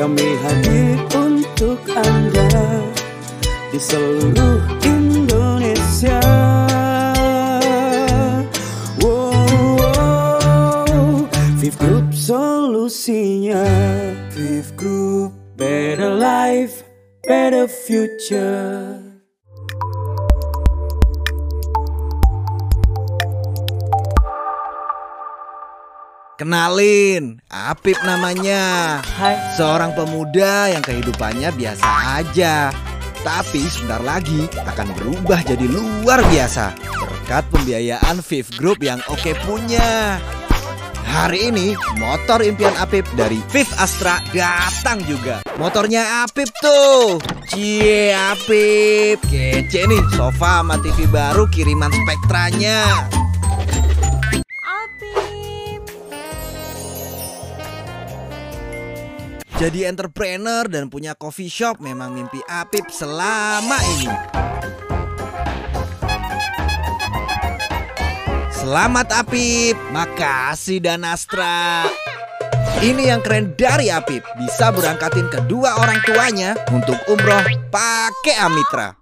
Kami hadir untuk Anda Di seluruh Indonesia wow, wow. Viv Group solusinya Viv Group Better life, better future Kenalin, Apip namanya. Hai Seorang pemuda yang kehidupannya biasa aja. Tapi sebentar lagi akan berubah jadi luar biasa berkat pembiayaan Viv Group yang oke punya. Hari ini motor impian Apip dari Viv Astra datang juga. Motornya Apip tuh. Cie Apip. Kece nih sofa sama TV baru kiriman spektranya. Jadi entrepreneur dan punya coffee shop memang mimpi Apip selama ini. Selamat Apip, makasih dan Astra. Ini yang keren dari Apip, bisa berangkatin kedua orang tuanya untuk umroh pakai Amitra.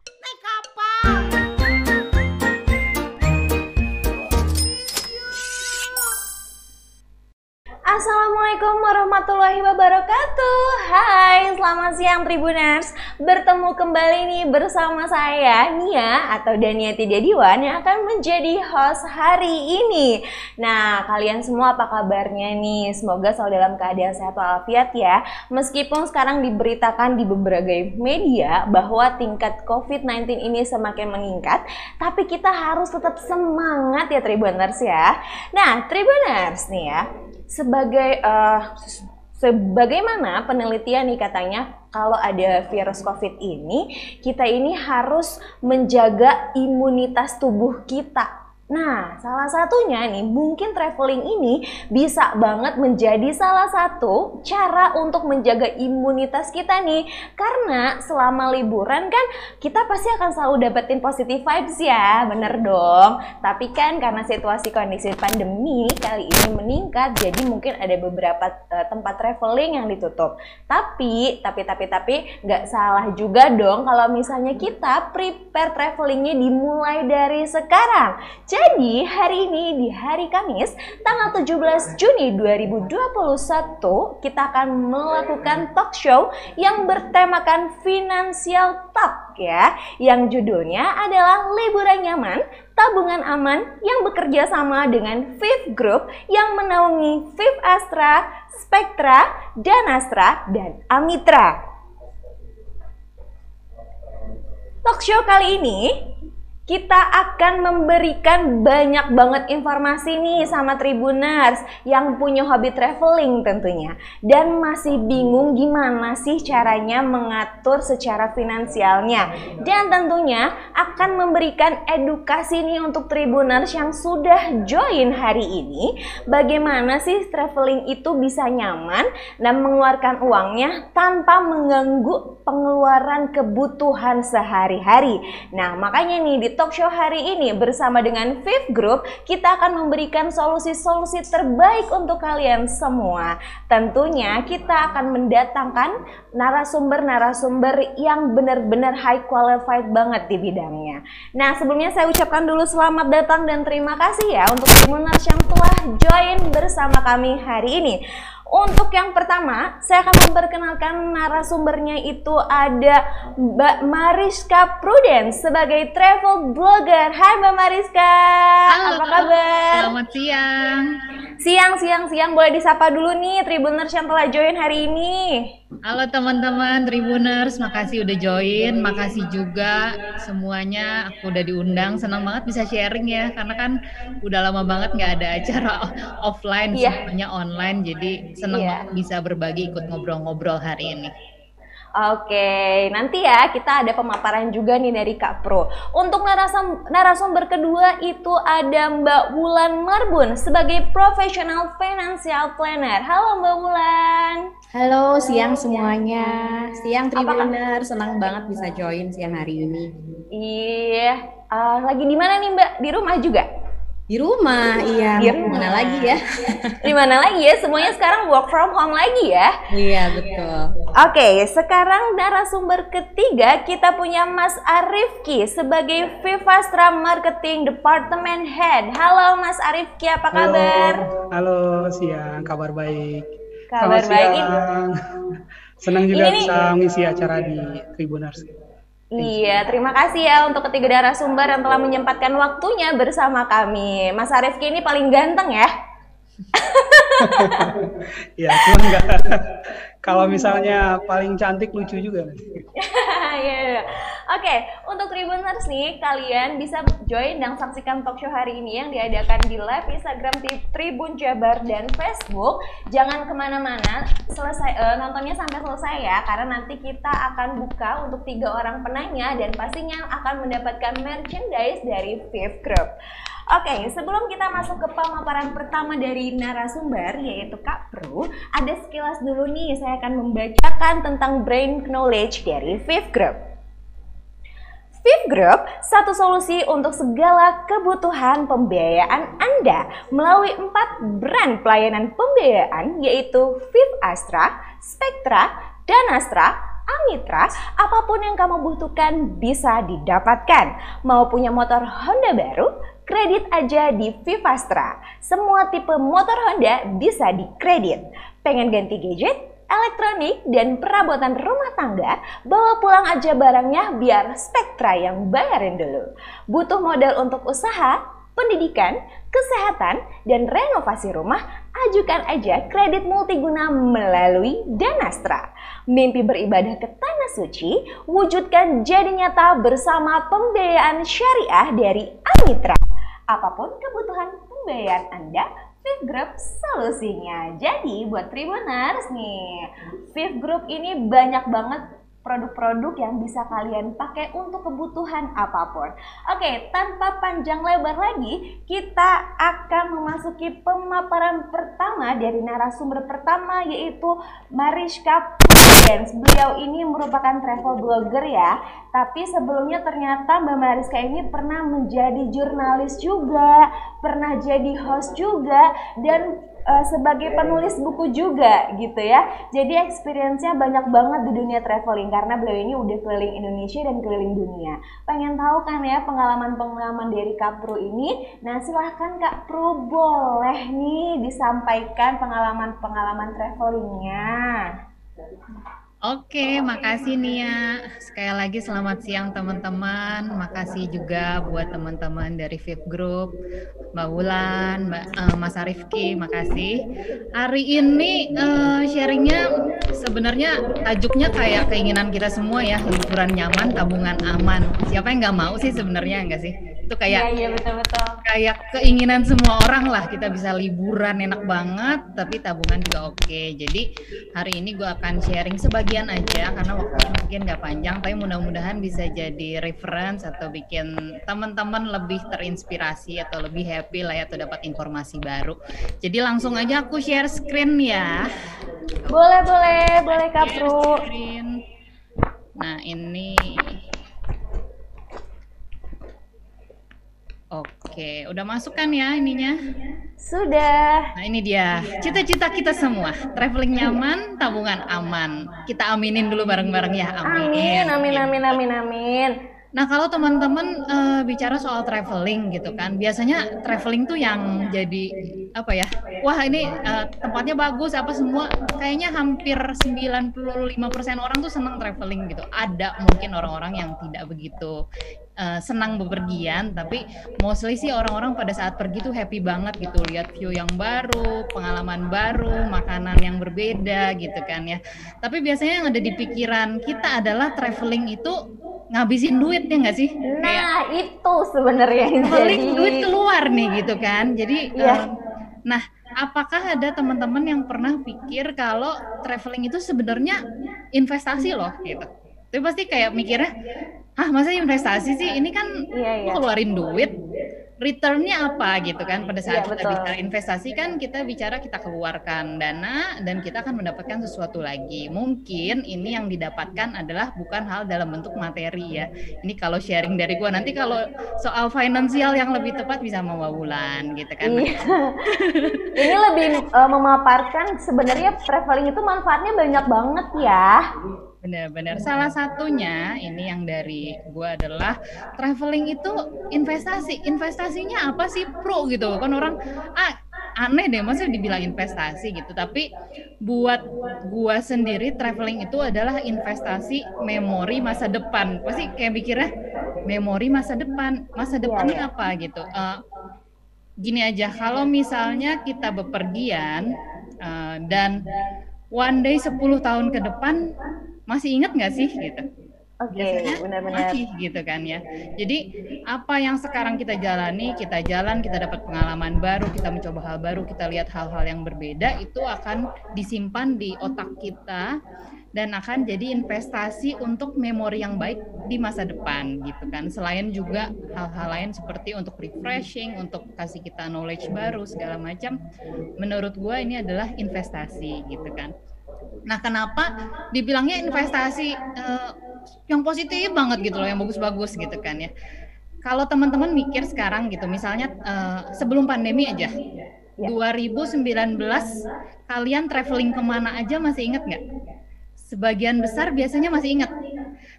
Assalamualaikum warahmatullahi wabarakatuh. Hai selamat siang Tribuners. Bertemu kembali nih bersama saya Nia atau Daniati Dediwan Yang akan menjadi host hari ini. Nah kalian semua apa kabarnya nih? Semoga selalu dalam keadaan sehat walafiat ya. Meskipun sekarang diberitakan di beberapa media Bahwa tingkat COVID-19 ini semakin meningkat Tapi kita harus tetap semangat ya Tribuners ya. Nah Tribuners nih ya sebagai eh, sebagaimana penelitian nih katanya kalau ada virus COVID ini kita ini harus menjaga imunitas tubuh kita. Nah, salah satunya nih mungkin traveling ini bisa banget menjadi salah satu cara untuk menjaga imunitas kita nih. Karena selama liburan kan kita pasti akan selalu dapetin positive vibes ya, bener dong. Tapi kan karena situasi kondisi pandemi kali ini meningkat, jadi mungkin ada beberapa eh, tempat traveling yang ditutup. Tapi, tapi, tapi, tapi nggak salah juga dong kalau misalnya kita prepare travelingnya dimulai dari sekarang. Jadi hari ini di hari Kamis tanggal 17 Juni 2021 kita akan melakukan talk show yang bertemakan Financial Talk ya yang judulnya adalah liburan nyaman tabungan aman yang bekerja sama dengan Viv Group yang menaungi Viv Astra, Spectra, Danastra, dan Amitra. Talk show kali ini kita akan memberikan banyak banget informasi nih sama Tribuners yang punya hobi traveling tentunya. Dan masih bingung gimana sih caranya mengatur secara finansialnya. Dan tentunya akan memberikan edukasi nih untuk Tribuners yang sudah join hari ini. Bagaimana sih traveling itu bisa nyaman dan mengeluarkan uangnya tanpa mengganggu pengeluaran kebutuhan sehari-hari. Nah, makanya nih di talk show hari ini bersama dengan Viv Group kita akan memberikan solusi-solusi terbaik untuk kalian semua. Tentunya kita akan mendatangkan narasumber-narasumber yang benar-benar high qualified banget di bidangnya. Nah, sebelumnya saya ucapkan dulu selamat datang dan terima kasih ya untuk Tribuners yang telah join bersama kami hari ini. Untuk yang pertama, saya akan memperkenalkan narasumbernya itu ada Mbak Mariska Prudence sebagai travel blogger. Hai Mbak Mariska, Halo, apa kabar? Selamat siang. Siang, siang, siang. Boleh disapa dulu nih Tribuners yang telah join hari ini. Halo teman-teman Tribuners, makasih udah join, makasih juga semuanya aku udah diundang, senang banget bisa sharing ya, karena kan udah lama banget nggak ada acara offline, Iya. semuanya online, jadi senang Iya. bisa berbagi ikut ngobrol-ngobrol hari ini. Oke, nanti ya kita ada pemaparan juga nih dari Kak Pro. Untuk narasum narasumber kedua itu ada Mbak Wulan Marbun sebagai professional financial planner. Halo Mbak Wulan. Halo, siang semuanya. Siang? Tribuner, senang banget bisa join siang hari ini. Iya, eh, lagi di mana nih Mbak? Di rumah juga? Di rumah, iya. Di rumah. Mana lagi ya? Di mana lagi ya? Semuanya sekarang work from home lagi ya. Iya, betul. Oke, sekarang narasumber ketiga kita punya Mas Arifki sebagai Vivastra Marketing Department Head. Halo Mas Arifki, apa kabar? Halo, siang. Kabar baik. Kabar Selamat baik. siang. Senang juga Ini nih- bisa mengisi acara di Tribuners. Iya, terima kasih ya untuk ketiga narasumber yang telah menyempatkan waktunya bersama kami. Mas Arifki ini paling ganteng ya. Ya, cuman enggak. Kalau misalnya paling cantik lucu juga. Iya, iya. Oke, untuk Tribuners nih, kalian bisa join dan saksikan talk show hari ini yang diadakan di live Instagram Tri- Tribun Jabar dan Facebook. Jangan ke mana-mana, selesai eh, nontonnya sampai selesai ya, karena nanti kita akan buka untuk tiga orang penanya dan pastinya akan mendapatkan merchandise dari Fifth Group. Oke, sebelum kita masuk ke pemaparan pertama dari narasumber yaitu Kak Pru, ada sekilas dulu nih saya akan membacakan tentang brain knowledge dari Fifth Group. Fifth Group, satu solusi untuk segala kebutuhan pembiayaan Anda melalui empat brand pelayanan pembiayaan yaitu Fifth Astra, Spectra, Danastra, Amitra, apa pun yang kamu butuhkan bisa didapatkan. Mau punya motor Honda baru? Kredit aja di Vivastra. Semua tipe motor Honda bisa dikredit. Pengen ganti gadget? elektronik, dan perabotan rumah tangga, bawa pulang aja barangnya biar Spektra yang bayarin dulu. Butuh modal untuk usaha, pendidikan, kesehatan, dan renovasi rumah, ajukan aja kredit multiguna melalui Danastra. Mimpi beribadah ke Tanah Suci, wujudkan jadi nyata bersama pembiayaan syariah dari Amitra. Apa pun kebutuhan pembiayaan Anda, Fifth Group solusinya. Jadi buat Tribuners nih, Fifth Group ini banyak banget produk-produk yang bisa kalian pakai untuk kebutuhan apa pun. Oke, tanpa panjang lebar lagi, kita akan memasuki pemaparan pertama dari narasumber pertama yaitu Mariska Prudence. Beliau ini merupakan travel blogger ya, tapi sebelumnya ternyata Mbak Mariska ini pernah menjadi jurnalis juga, pernah jadi host juga, dan eh, sebagai penulis buku juga gitu ya. Jadi experience-nya banyak banget di dunia traveling karena beliau ini udah keliling Indonesia dan keliling dunia. Pengen tahu kan ya pengalaman-pengalaman dari Kak Pru ini? Nah silahkan Kak Pru boleh nih disampaikan pengalaman-pengalaman travelingnya. Oke, makasih Nia. Sekali lagi selamat siang teman-teman. Makasih juga buat teman-teman dari VIP Group, Mbak Wulan, Mbak eh, Mas Arifki, makasih. Hari ini eh, sharingnya sebenarnya tajuknya kayak keinginan kita semua ya, liburan nyaman, tabungan aman. Siapa yang nggak mau sih sebenarnya enggak sih? Itu kayak Iya iya betul-betul. kayak keinginan semua orang lah kita bisa liburan enak banget tapi tabungan juga oke jadi hari ini gue akan sharing sebagian aja karena waktunya mungkin nggak panjang tapi mudah-mudahan bisa jadi reference atau bikin teman-teman lebih terinspirasi atau lebih happy lah ya atau dapat informasi baru jadi langsung aja aku share screen ya Boleh boleh boleh Kak Share Pru. screen. nah ini Oke, udah masuk kan ya ininya? Sudah. Nah ini dia, cita-cita kita semua, traveling nyaman, tabungan aman. Kita aminin dulu bareng-bareng ya, Amin amin. amin amin amin amin. Nah kalau teman-teman eh, bicara soal traveling gitu kan, biasanya traveling tuh yang jadi apa ya? Wah ini eh, tempatnya bagus, apa semua? Kayaknya hampir 95% orang tuh senang traveling gitu. Ada mungkin orang-orang yang tidak begitu eh, senang bepergian, tapi mostly sih orang-orang pada saat pergi tuh happy banget gitu, lihat view yang baru, pengalaman baru, makanan yang berbeda gitu kan ya. Tapi biasanya yang ada di pikiran kita adalah traveling itu ngabisin duit ya nggak sih? Kayak Nah itu sebenarnya traveling jadi. duit keluar nih gitu kan. Jadi Iya. eh, nah apakah ada teman-teman yang pernah pikir kalau traveling itu sebenarnya investasi loh gitu. Tapi pasti kayak mikirnya, ah masa investasi sih? Ini kan Iya, iya. lu keluarin duit, returnnya apa gitu kan pada saat Iya, kita betul. bicara investasi kan kita bicara kita keluarkan dana dan kita akan mendapatkan sesuatu lagi mungkin ini yang didapatkan adalah bukan hal dalam bentuk materi ya ini kalau sharing dari gua nanti kalau soal finansial yang lebih tepat bisa mau bulan gitu kan Iya. Ini lebih eh, memaparkan sebenarnya traveling itu manfaatnya banyak banget ya. Benar-benar. Salah satunya ini yang dari gua adalah traveling itu investasi. Investasinya apa sih pro gitu kan orang ah aneh deh masa dibilang investasi gitu. Tapi buat gua sendiri traveling itu adalah investasi memori masa depan. Pasti kayak mikirnya memori masa depan. Masa depannya apa gitu. Eh, gini aja kalau misalnya kita bepergian eh, dan one day 10 tahun ke depan masih ingat nggak sih gitu? Oke, biasanya benar-benar. masih gitu kan ya. Jadi apa yang sekarang kita jalani kita jalan kita dapat pengalaman baru kita mencoba hal baru kita lihat hal-hal yang berbeda itu akan disimpan di otak kita dan akan jadi investasi untuk memori yang baik di masa depan gitu kan. Selain juga hal-hal lain seperti untuk refreshing untuk kasih kita knowledge baru segala macam menurut gua ini adalah investasi gitu kan Nah, kenapa dibilangnya investasi eh, yang positif banget gitu loh, yang bagus-bagus gitu kan ya. Kalau teman-teman mikir sekarang gitu, misalnya eh, sebelum pandemi aja, 2019 kalian traveling ke mana aja masih inget nggak? Sebagian besar biasanya masih inget.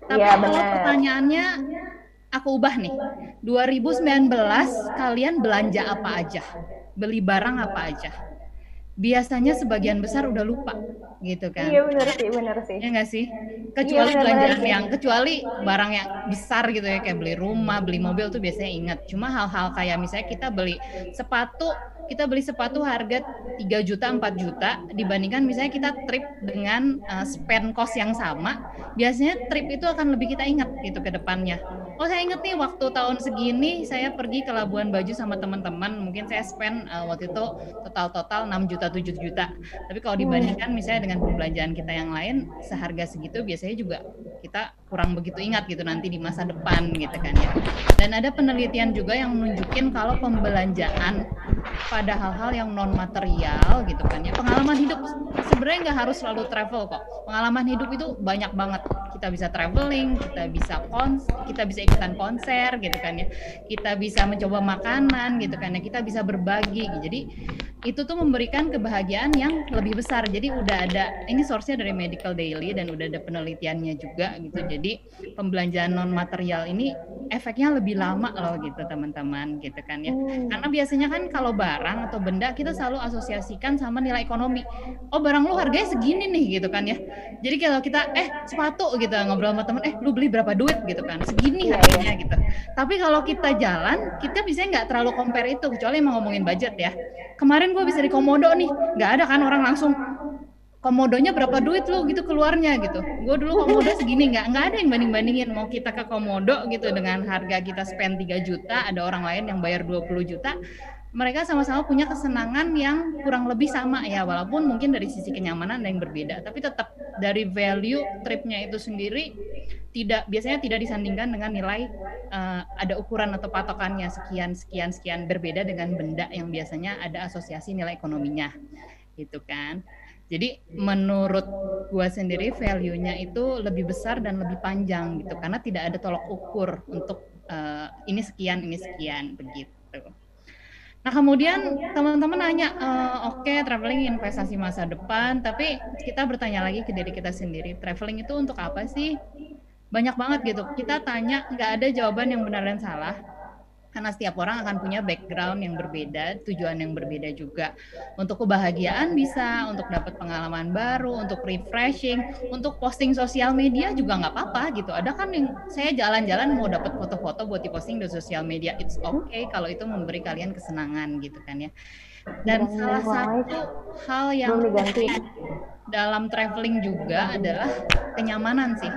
Tapi Iya, kalau pertanyaannya aku ubah nih, 2019 kalian belanja apa aja? Beli barang apa aja? Biasanya sebagian besar udah lupa gitu kan. Iya benar sih, benar sih. Ya nggak sih? Kecuali Iya, belanjaan banget. yang kecuali barang yang besar gitu ya kayak beli rumah, beli mobil tuh biasanya ingat. Cuma hal-hal kayak misalnya kita beli sepatu, kita beli sepatu harga 3 juta, 4 juta dibandingkan misalnya kita trip dengan uh, spend cost yang sama, biasanya trip itu akan lebih kita ingat gitu ke depannya. Oh saya inget nih waktu tahun segini saya pergi ke Labuan Bajo sama teman-teman, mungkin saya spend uh, waktu itu total-total 6 juta 7 juta. Tapi kalau dibandingkan misalnya dengan pembelanjaan kita yang lain seharga segitu biasanya juga kita kurang begitu ingat gitu nanti di masa depan gitu kan ya. Dan ada penelitian juga yang menunjukin kalau pembelanjaan pada hal-hal yang non material gitu kan ya. Pengalaman hidup sebenarnya nggak harus selalu travel kok. Pengalaman hidup itu banyak banget. Kita bisa traveling, kita bisa kons, kita bisa ikutan konser gitu kan ya. Kita bisa mencoba makanan gitu kan ya. Kita bisa berbagi. Jadi itu tuh memberikan kebahagiaan yang lebih besar. Jadi udah ada ini source-nya dari Medical Daily dan udah ada penelitiannya juga gitu. Jadi pembelanjaan non material ini efeknya lebih lama loh gitu teman-teman gitu kan ya. Karena biasanya kan kalau barang atau benda kita selalu asosiasikan sama nilai ekonomi. Oh barang lu harganya segini nih gitu kan ya. Jadi kalau kita eh sepatu gitu ngobrol sama temen eh lu beli berapa duit gitu kan segini harganya gitu. Tapi kalau kita jalan kita bisa nggak terlalu compare itu kecuali emang ngomongin budget ya. Kemarin gue bisa di komodo nih nggak ada kan orang langsung komodonya berapa duit lu gitu keluarnya gitu gue dulu komodo segini nggak nggak ada yang banding bandingin mau kita ke komodo gitu dengan harga kita spend 3 juta ada orang lain yang bayar 20 juta mereka sama-sama punya kesenangan yang kurang lebih sama ya walaupun mungkin dari sisi kenyamanan ada yang berbeda. Tapi tetap dari value tripnya itu sendiri tidak biasanya tidak disandingkan dengan nilai eh, ada ukuran atau patokannya. Sekian sekian sekian berbeda dengan benda yang biasanya ada asosiasi nilai ekonominya. Gitu kan? Jadi menurut gua sendiri value-nya itu lebih besar dan lebih panjang gitu. Karena tidak ada tolok ukur untuk eh, ini sekian ini sekian begitu. Nah kemudian teman-teman nanya, "Eh, oke traveling investasi masa depan, tapi kita bertanya lagi ke diri kita sendiri, traveling itu untuk apa sih? Banyak banget gitu. Kita tanya nggak ada jawaban yang benar dan salah. Karena setiap orang akan punya background yang berbeda, tujuan yang berbeda juga. Untuk kebahagiaan bisa, untuk dapat pengalaman baru, untuk refreshing, untuk posting sosial media juga nggak apa-apa gitu. Ada kan yang saya jalan-jalan mau dapat foto-foto buat diposting di sosial media, it's okay kalau itu memberi kalian kesenangan gitu kan ya. Dan salah satu hal yang dalam traveling juga adalah kenyamanan sih.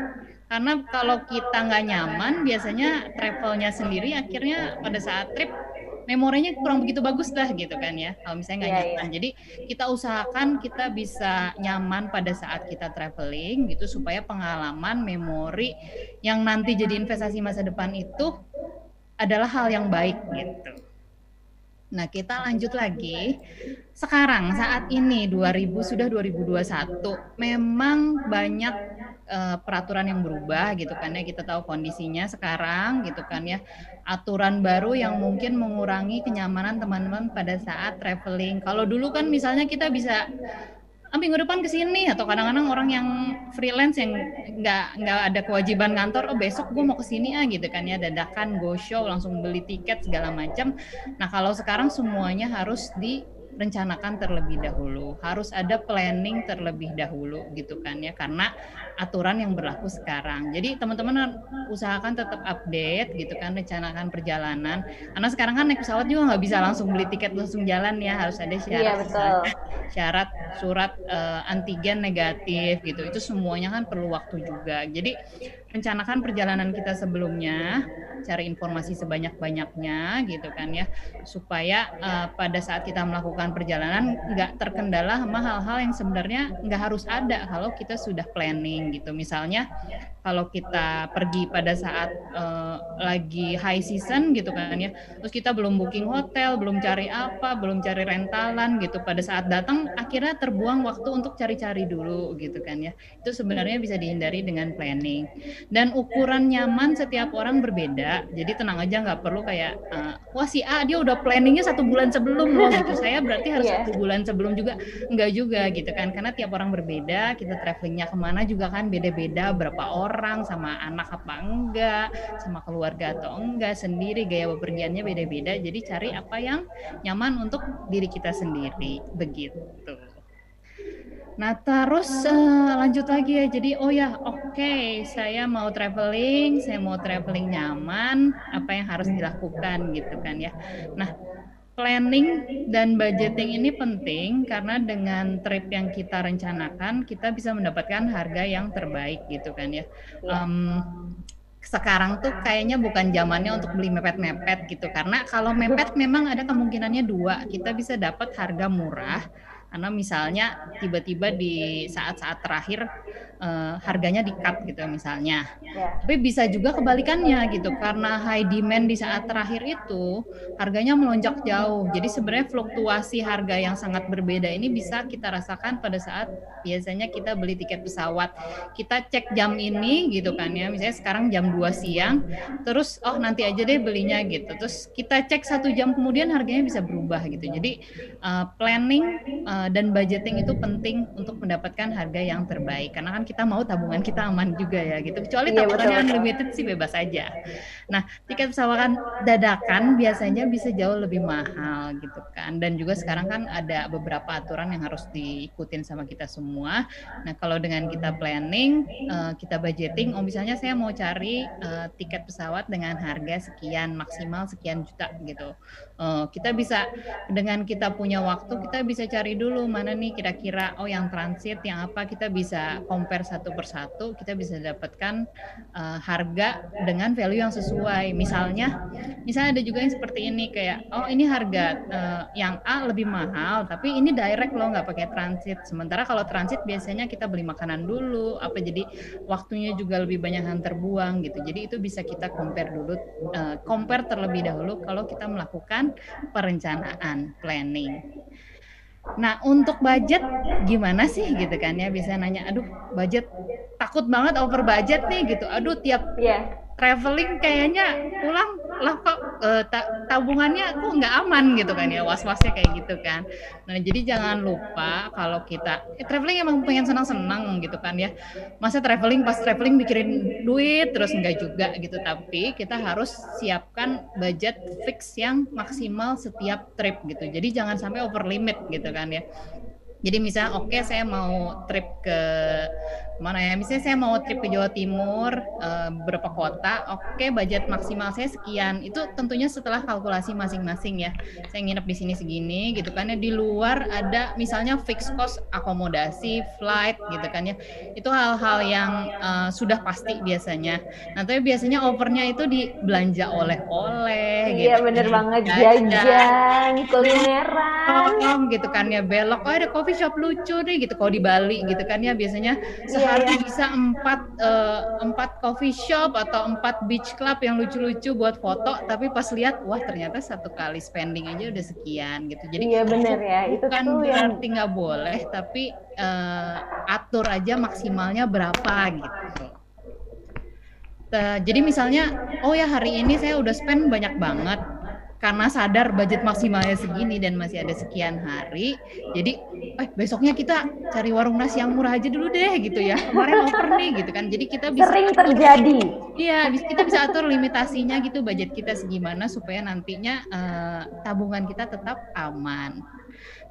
Karena kalau kita nggak nyaman, biasanya travelnya sendiri akhirnya pada saat trip memorinya kurang begitu bagus lah gitu kan ya. Kalau misalnya nggak Iya, nyaman, jadi kita usahakan kita bisa nyaman pada saat kita traveling gitu supaya pengalaman, memori yang nanti jadi investasi masa depan itu adalah hal yang baik gitu. Nah, kita lanjut lagi. Sekarang saat ini 2000 sudah 2021 memang banyak uh, peraturan yang berubah gitu kan ya. Kita tahu kondisinya sekarang gitu kan ya. Aturan baru yang mungkin mengurangi kenyamanan teman-teman pada saat traveling. Kalau dulu kan misalnya kita bisa ah, minggu depan ke sini atau kadang-kadang orang yang freelance yang nggak nggak ada kewajiban kantor oh besok gue mau ke sini ah gitu kan ya dadakan go show langsung beli tiket segala macam nah kalau sekarang semuanya harus di rencanakan terlebih dahulu, harus ada planning terlebih dahulu gitu kan ya karena aturan yang berlaku sekarang. Jadi teman-teman usahakan tetap update gitu kan rencanakan perjalanan. Karena sekarang kan naik pesawat juga nggak bisa langsung beli tiket langsung jalan ya, harus ada syarat iya, syarat surat uh, antigen negatif gitu. Itu semuanya kan perlu waktu juga. Jadi rencanakan perjalanan kita sebelumnya, cari informasi sebanyak-banyaknya gitu kan ya, supaya uh, pada saat kita melakukan perjalanan nggak terkendala sama hal-hal yang sebenarnya nggak harus ada kalau kita sudah planning gitu. Misalnya kalau kita pergi pada saat uh, lagi high season gitu kan ya terus kita belum booking hotel belum cari apa belum cari rentalan gitu pada saat datang akhirnya terbuang waktu untuk cari-cari dulu gitu kan ya. Itu sebenarnya bisa dihindari dengan planning. Dan ukuran nyaman setiap orang berbeda jadi tenang aja nggak perlu kayak uh, wah si A dia udah planningnya satu bulan sebelum loh gitu. Saya berarti harus yeah. satu bulan sebelum juga. Nggak juga gitu kan karena tiap orang berbeda kita travelingnya ke mana juga kan beda-beda berapa orang orang, sama anak apa enggak, sama keluarga atau enggak, sendiri gaya bepergiannya beda-beda. Jadi cari apa yang nyaman untuk diri kita sendiri, begitu. Nah terus uh, lanjut lagi ya. Jadi oh ya oke okay, saya mau traveling, saya mau traveling nyaman. Apa yang harus dilakukan gitu kan ya. Nah planning dan budgeting ini penting karena dengan trip yang kita rencanakan kita bisa mendapatkan harga yang terbaik gitu kan ya. Um, sekarang tuh kayaknya bukan zamannya untuk beli mepet-mepet gitu karena kalau mepet memang ada kemungkinannya dua kita bisa dapat harga murah karena misalnya tiba-tiba di saat-saat terakhir uh, harganya di cut gitu misalnya. Yeah. Tapi bisa juga kebalikannya gitu karena high demand di saat terakhir itu harganya melonjak jauh. Jadi sebenarnya fluktuasi harga yang sangat berbeda ini bisa kita rasakan pada saat biasanya kita beli tiket pesawat. Kita cek jam ini gitu kan ya. Misalnya sekarang jam 2 siang terus oh nanti aja deh belinya gitu. Terus kita cek satu jam kemudian harganya bisa berubah gitu. Jadi uh, planning uh, Eh, dan budgeting itu penting untuk mendapatkan harga yang terbaik. Karena kan kita mau tabungan kita aman juga ya gitu. Kecuali iya, tabungannya unlimited sih bebas aja nah tiket pesawat dadakan biasanya bisa jauh lebih mahal gitu kan. Dan juga sekarang kan ada beberapa aturan yang harus diikutin sama kita semua. Nah kalau dengan kita planning uh, kita budgeting oh misalnya saya mau cari uh, tiket pesawat dengan harga sekian maksimal sekian juta gitu. Uh, kita bisa dengan kita punya waktu kita bisa cari dulu mana nih kira-kira oh yang transit yang apa. Kita bisa compare satu persatu kita bisa dapatkan harga dengan value yang sesuai misalnya misalnya ada juga yang seperti ini kayak oh ini harga uh, yang A lebih mahal tapi ini direct loh nggak pakai transit. Sementara kalau transit biasanya kita beli makanan dulu apa jadi waktunya juga lebih banyak yang terbuang gitu. Jadi itu bisa kita compare dulu uh, compare terlebih dahulu kalau kita melakukan perencanaan planning. Nah, untuk budget gimana sih gitu kan ya? Bisa nanya, aduh budget takut banget over budget nih gitu. Aduh tiap yeah traveling kayaknya pulang. Lah kok ta tabungannya kok nggak aman gitu kan ya was-wasnya kayak gitu kan. Nah jadi jangan lupa kalau kita eh, traveling emang pengen senang-senang gitu kan ya. Masa traveling pas traveling mikirin duit terus enggak juga gitu. Tapi kita harus siapkan budget fix yang maksimal setiap trip gitu. Jadi jangan sampai over limit gitu kan ya jadi misalnya oke okay, saya mau trip ke mana ya? Misalnya saya mau trip ke Jawa Timur uh, berapa kota, oke okay, budget maksimal saya sekian. Itu tentunya setelah kalkulasi masing-masing ya. Saya nginep di sini segini gitu kan ya. Di luar ada misalnya fixed cost akomodasi, flight gitu kan ya. Itu hal-hal yang uh, sudah pasti biasanya. Nah, tapi biasanya overnya itu di belanja oleh-oleh Iya, gitu. bener banget jajan, kulineran gitu kan ya belok oh ada coffee shop lucu nih gitu kalau di Bali gitu kan ya biasanya sehari iya. bisa empat eh, empat coffee shop atau empat beach club yang lucu-lucu buat foto tapi pas lihat wah ternyata satu kali spending aja udah sekian gitu. Jadi Iya bener ya, itu bukan tuh yang berarti nggak boleh tapi eh, atur aja maksimalnya berapa gitu. Eh, jadi misalnya oh ya hari ini saya udah spend banyak banget karena sadar budget maksimalnya segini dan masih ada sekian hari jadi eh besoknya kita cari warung nasi yang murah aja dulu deh gitu ya kemarin over nih gitu kan jadi kita bisa sering atur- terjadi. Iya, kita bisa atur limitasinya gitu budget kita segimana supaya nantinya eh, tabungan kita tetap aman.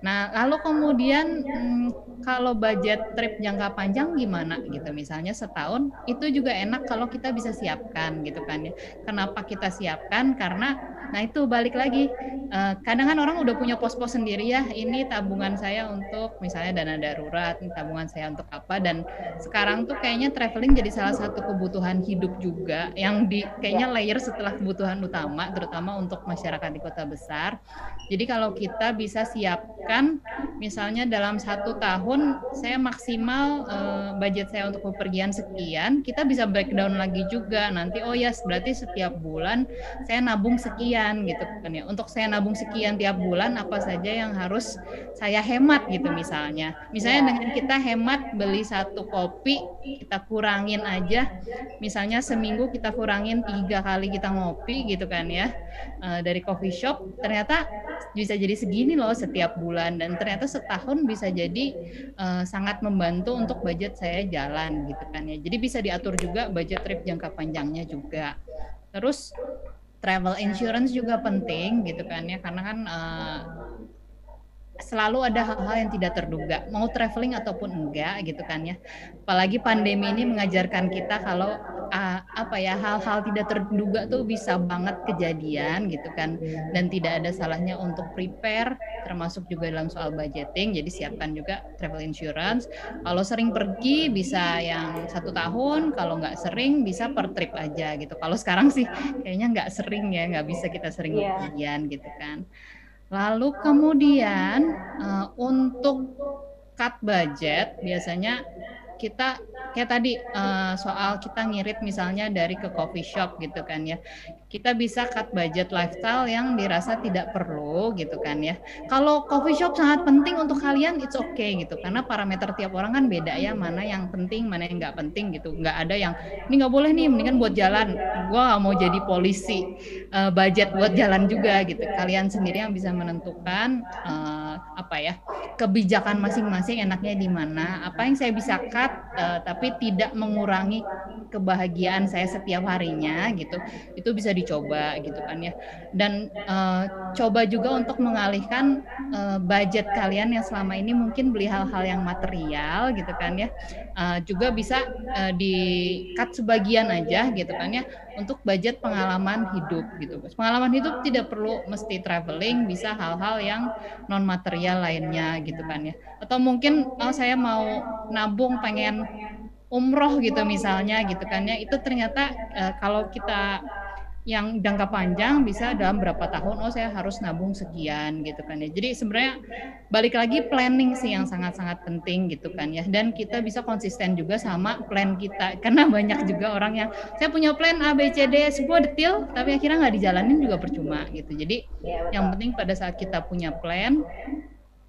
Nah, lalu kemudian hmm, kalau budget trip jangka panjang gimana gitu? Misalnya setahun itu juga enak kalau kita bisa siapkan gitu kan ya. Kenapa kita siapkan? Karena nah itu balik lagi. eh, kadang kan orang udah punya pos-pos sendiri ya. Ini tabungan saya untuk misalnya dana darurat, tabungan saya untuk apa dan sekarang tuh kayaknya traveling jadi salah satu kebutuhan hidup juga yang di kayaknya layer setelah kebutuhan utama terutama untuk masyarakat di kota besar. Jadi kalau kita bisa siapkan misalnya dalam satu tahun saya maksimal eh, budget saya untuk bepergian sekian, kita bisa breakdown lagi juga nanti oh ya berarti setiap bulan saya nabung sekian gitu kan ya. Untuk saya nabung sekian tiap bulan apa saja yang harus saya hemat gitu misalnya. Misalnya dengan kita hemat beli satu kopi kita kurangin aja misalnya seminggu kita kurangin tiga kali kita ngopi gitu kan ya eh, dari coffee shop ternyata bisa jadi segini loh setiap bulan dan ternyata setahun bisa jadi eh, sangat membantu untuk budget saya jalan gitu kan ya. Jadi bisa diatur juga budget trip jangka panjangnya juga. Terus travel insurance juga penting gitu kan ya. Karena kan eh, selalu ada hal-hal yang tidak terduga. Mau traveling ataupun enggak gitu kan ya. Apalagi pandemi ini mengajarkan kita kalau apa ya hal-hal tidak terduga tuh bisa banget kejadian gitu kan. Dan tidak ada salahnya untuk prepare termasuk juga dalam soal budgeting. Jadi siapkan juga travel insurance. Kalau sering pergi bisa yang satu tahun. Kalau nggak sering bisa per trip aja gitu. Kalau sekarang sih kayaknya nggak sering ya nggak bisa kita sering Iya. bepergian gitu kan. Lalu kemudian eh, untuk cut budget biasanya kita kayak tadi eh, soal kita ngirit misalnya dari ke coffee shop gitu kan ya. Kita bisa cut budget lifestyle yang dirasa tidak perlu gitu kan ya. Kalau coffee shop sangat penting untuk kalian it's okay gitu karena parameter tiap orang kan beda ya mana yang penting mana yang nggak penting gitu. Nggak ada yang ini nggak boleh nih mendingan buat jalan. Gua nggak mau jadi polisi eh, budget buat jalan juga gitu. Kalian sendiri yang bisa menentukan eh, apa ya kebijakan masing-masing enaknya di mana. Apa yang saya bisa cut eh, tapi tidak mengurangi kebahagiaan saya setiap harinya gitu. Itu bisa dicoba gitu kan ya. Dan eh, coba juga untuk mengalihkan eh, budget kalian yang selama ini mungkin beli hal-hal yang material gitu kan ya. Eh, juga bisa eh, di cut sebagian aja gitu kan ya untuk budget pengalaman hidup gitu. Pengalaman hidup tidak perlu mesti traveling, bisa hal-hal yang non material lainnya gitu kan ya. Atau mungkin oh saya mau nabung pengen umroh gitu misalnya gitu kan ya. Itu ternyata eh, kalau kita yang jangka panjang bisa dalam berapa tahun oh saya harus nabung sekian gitu kan ya. Jadi sebenarnya balik lagi planning sih yang sangat-sangat penting gitu kan ya. Dan kita bisa konsisten juga sama plan kita karena banyak juga orang yang saya punya plan A B C D semua detail tapi akhirnya nggak dijalanin juga percuma gitu. Jadi betul. yang penting pada saat kita punya plan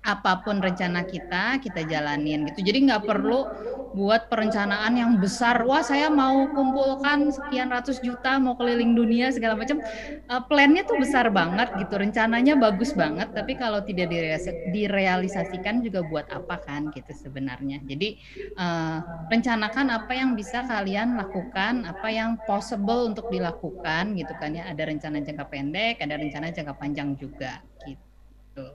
apa pun rencana kita kita jalanin gitu. Jadi nggak perlu buat perencanaan yang besar. Wah saya mau kumpulkan sekian ratus juta mau keliling dunia segala macam. Eh, plannya tuh besar banget gitu. Rencananya bagus banget tapi kalau tidak direalis- direalisasikan juga buat apa kan gitu sebenarnya. Jadi eh, rencanakan apa yang bisa kalian lakukan apa yang possible untuk dilakukan gitu kan ya. Ada rencana jangka pendek ada rencana jangka panjang juga gitu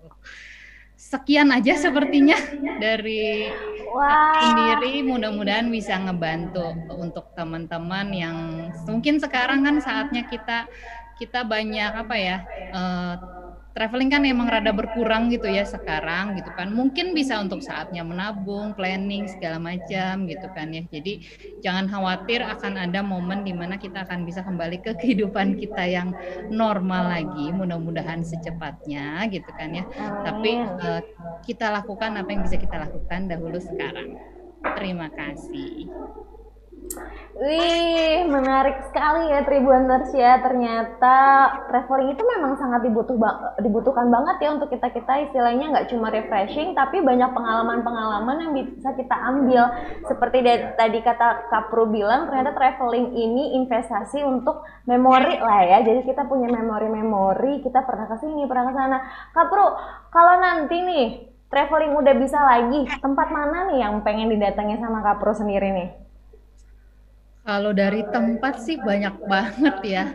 sekian aja sepertinya dari Wah. sendiri mudah-mudahan bisa ngebantu untuk teman-teman yang mungkin sekarang kan saatnya kita kita banyak apa ya eh, traveling kan emang rada berkurang gitu ya sekarang gitu kan. Mungkin bisa untuk saatnya menabung, planning segala macam gitu kan ya. Jadi jangan khawatir akan ada momen di mana kita akan bisa kembali ke kehidupan kita yang normal lagi. Mudah-mudahan secepatnya gitu kan ya. Tapi uh, kita lakukan apa yang bisa kita lakukan dahulu sekarang. Terima kasih. Wih, menarik sekali ya Tribuners ya. Ternyata traveling itu memang sangat dibutuh dibutuhkan banget ya untuk kita-kita istilahnya nggak cuma refreshing tapi banyak pengalaman-pengalaman yang bisa kita ambil. Seperti tadi kata Kapru bilang ternyata traveling ini investasi untuk memori lah ya. Jadi kita punya memori-memori, kita pernah ke sini, pernah ke sana. Kapru, kalau nanti nih traveling udah bisa lagi, tempat mana nih yang pengen didatangi sama Kapru sendiri nih? Kalau dari tempat sih banyak banget ya.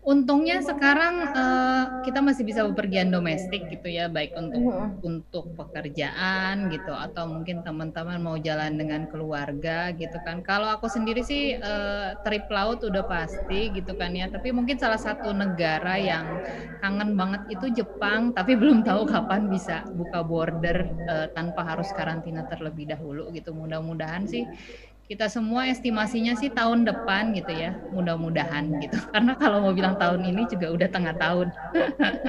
Untungnya sekarang uh, kita masih bisa bepergian domestik gitu ya, baik untuk untuk pekerjaan gitu atau mungkin teman-teman mau jalan dengan keluarga gitu kan. Kalau aku sendiri sih uh, trip laut udah pasti gitu kan ya, tapi mungkin salah satu negara yang kangen banget itu Jepang, tapi belum tahu kapan bisa buka border uh, tanpa harus karantina terlebih dahulu gitu. Mudah-mudahan sih kita semua estimasinya sih tahun depan gitu ya mudah-mudahan gitu. Karena kalau mau bilang tahun ini juga udah tengah tahun.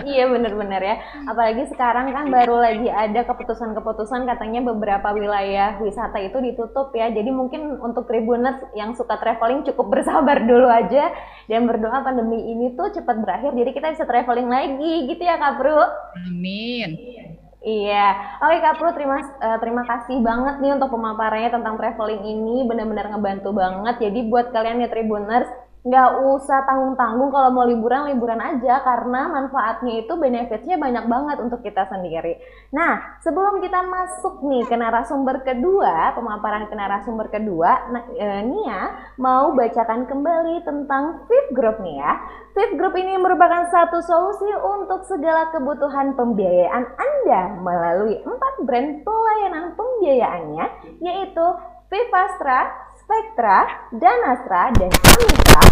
Iya bener-bener ya. Apalagi sekarang kan baru lagi ada keputusan-keputusan katanya beberapa wilayah wisata itu ditutup ya. Jadi mungkin untuk tribuners yang suka traveling cukup bersabar dulu aja dan berdoa pandemi ini tuh cepat berakhir. Jadi kita bisa traveling lagi gitu ya Kak Bro? Amin Iya, oke Kak Pru, terima uh, terima kasih banget nih untuk pemaparannya tentang traveling ini, benar-benar ngebantu banget. Jadi buat kalian ya Tribuners, nggak usah tanggung-tanggung kalau mau liburan liburan aja karena manfaatnya itu benefitnya banyak banget untuk kita sendiri. Nah sebelum kita masuk nih ke narasumber kedua pemaparan ke narasumber kedua, nah, e, Nia mau bacakan kembali tentang Fit Group nih ya. Fit Group ini merupakan satu solusi untuk segala kebutuhan pembiayaan Anda melalui empat brand pelayanan pembiayaannya yaitu Vivastra, Spectra, Danastra, dan Amitra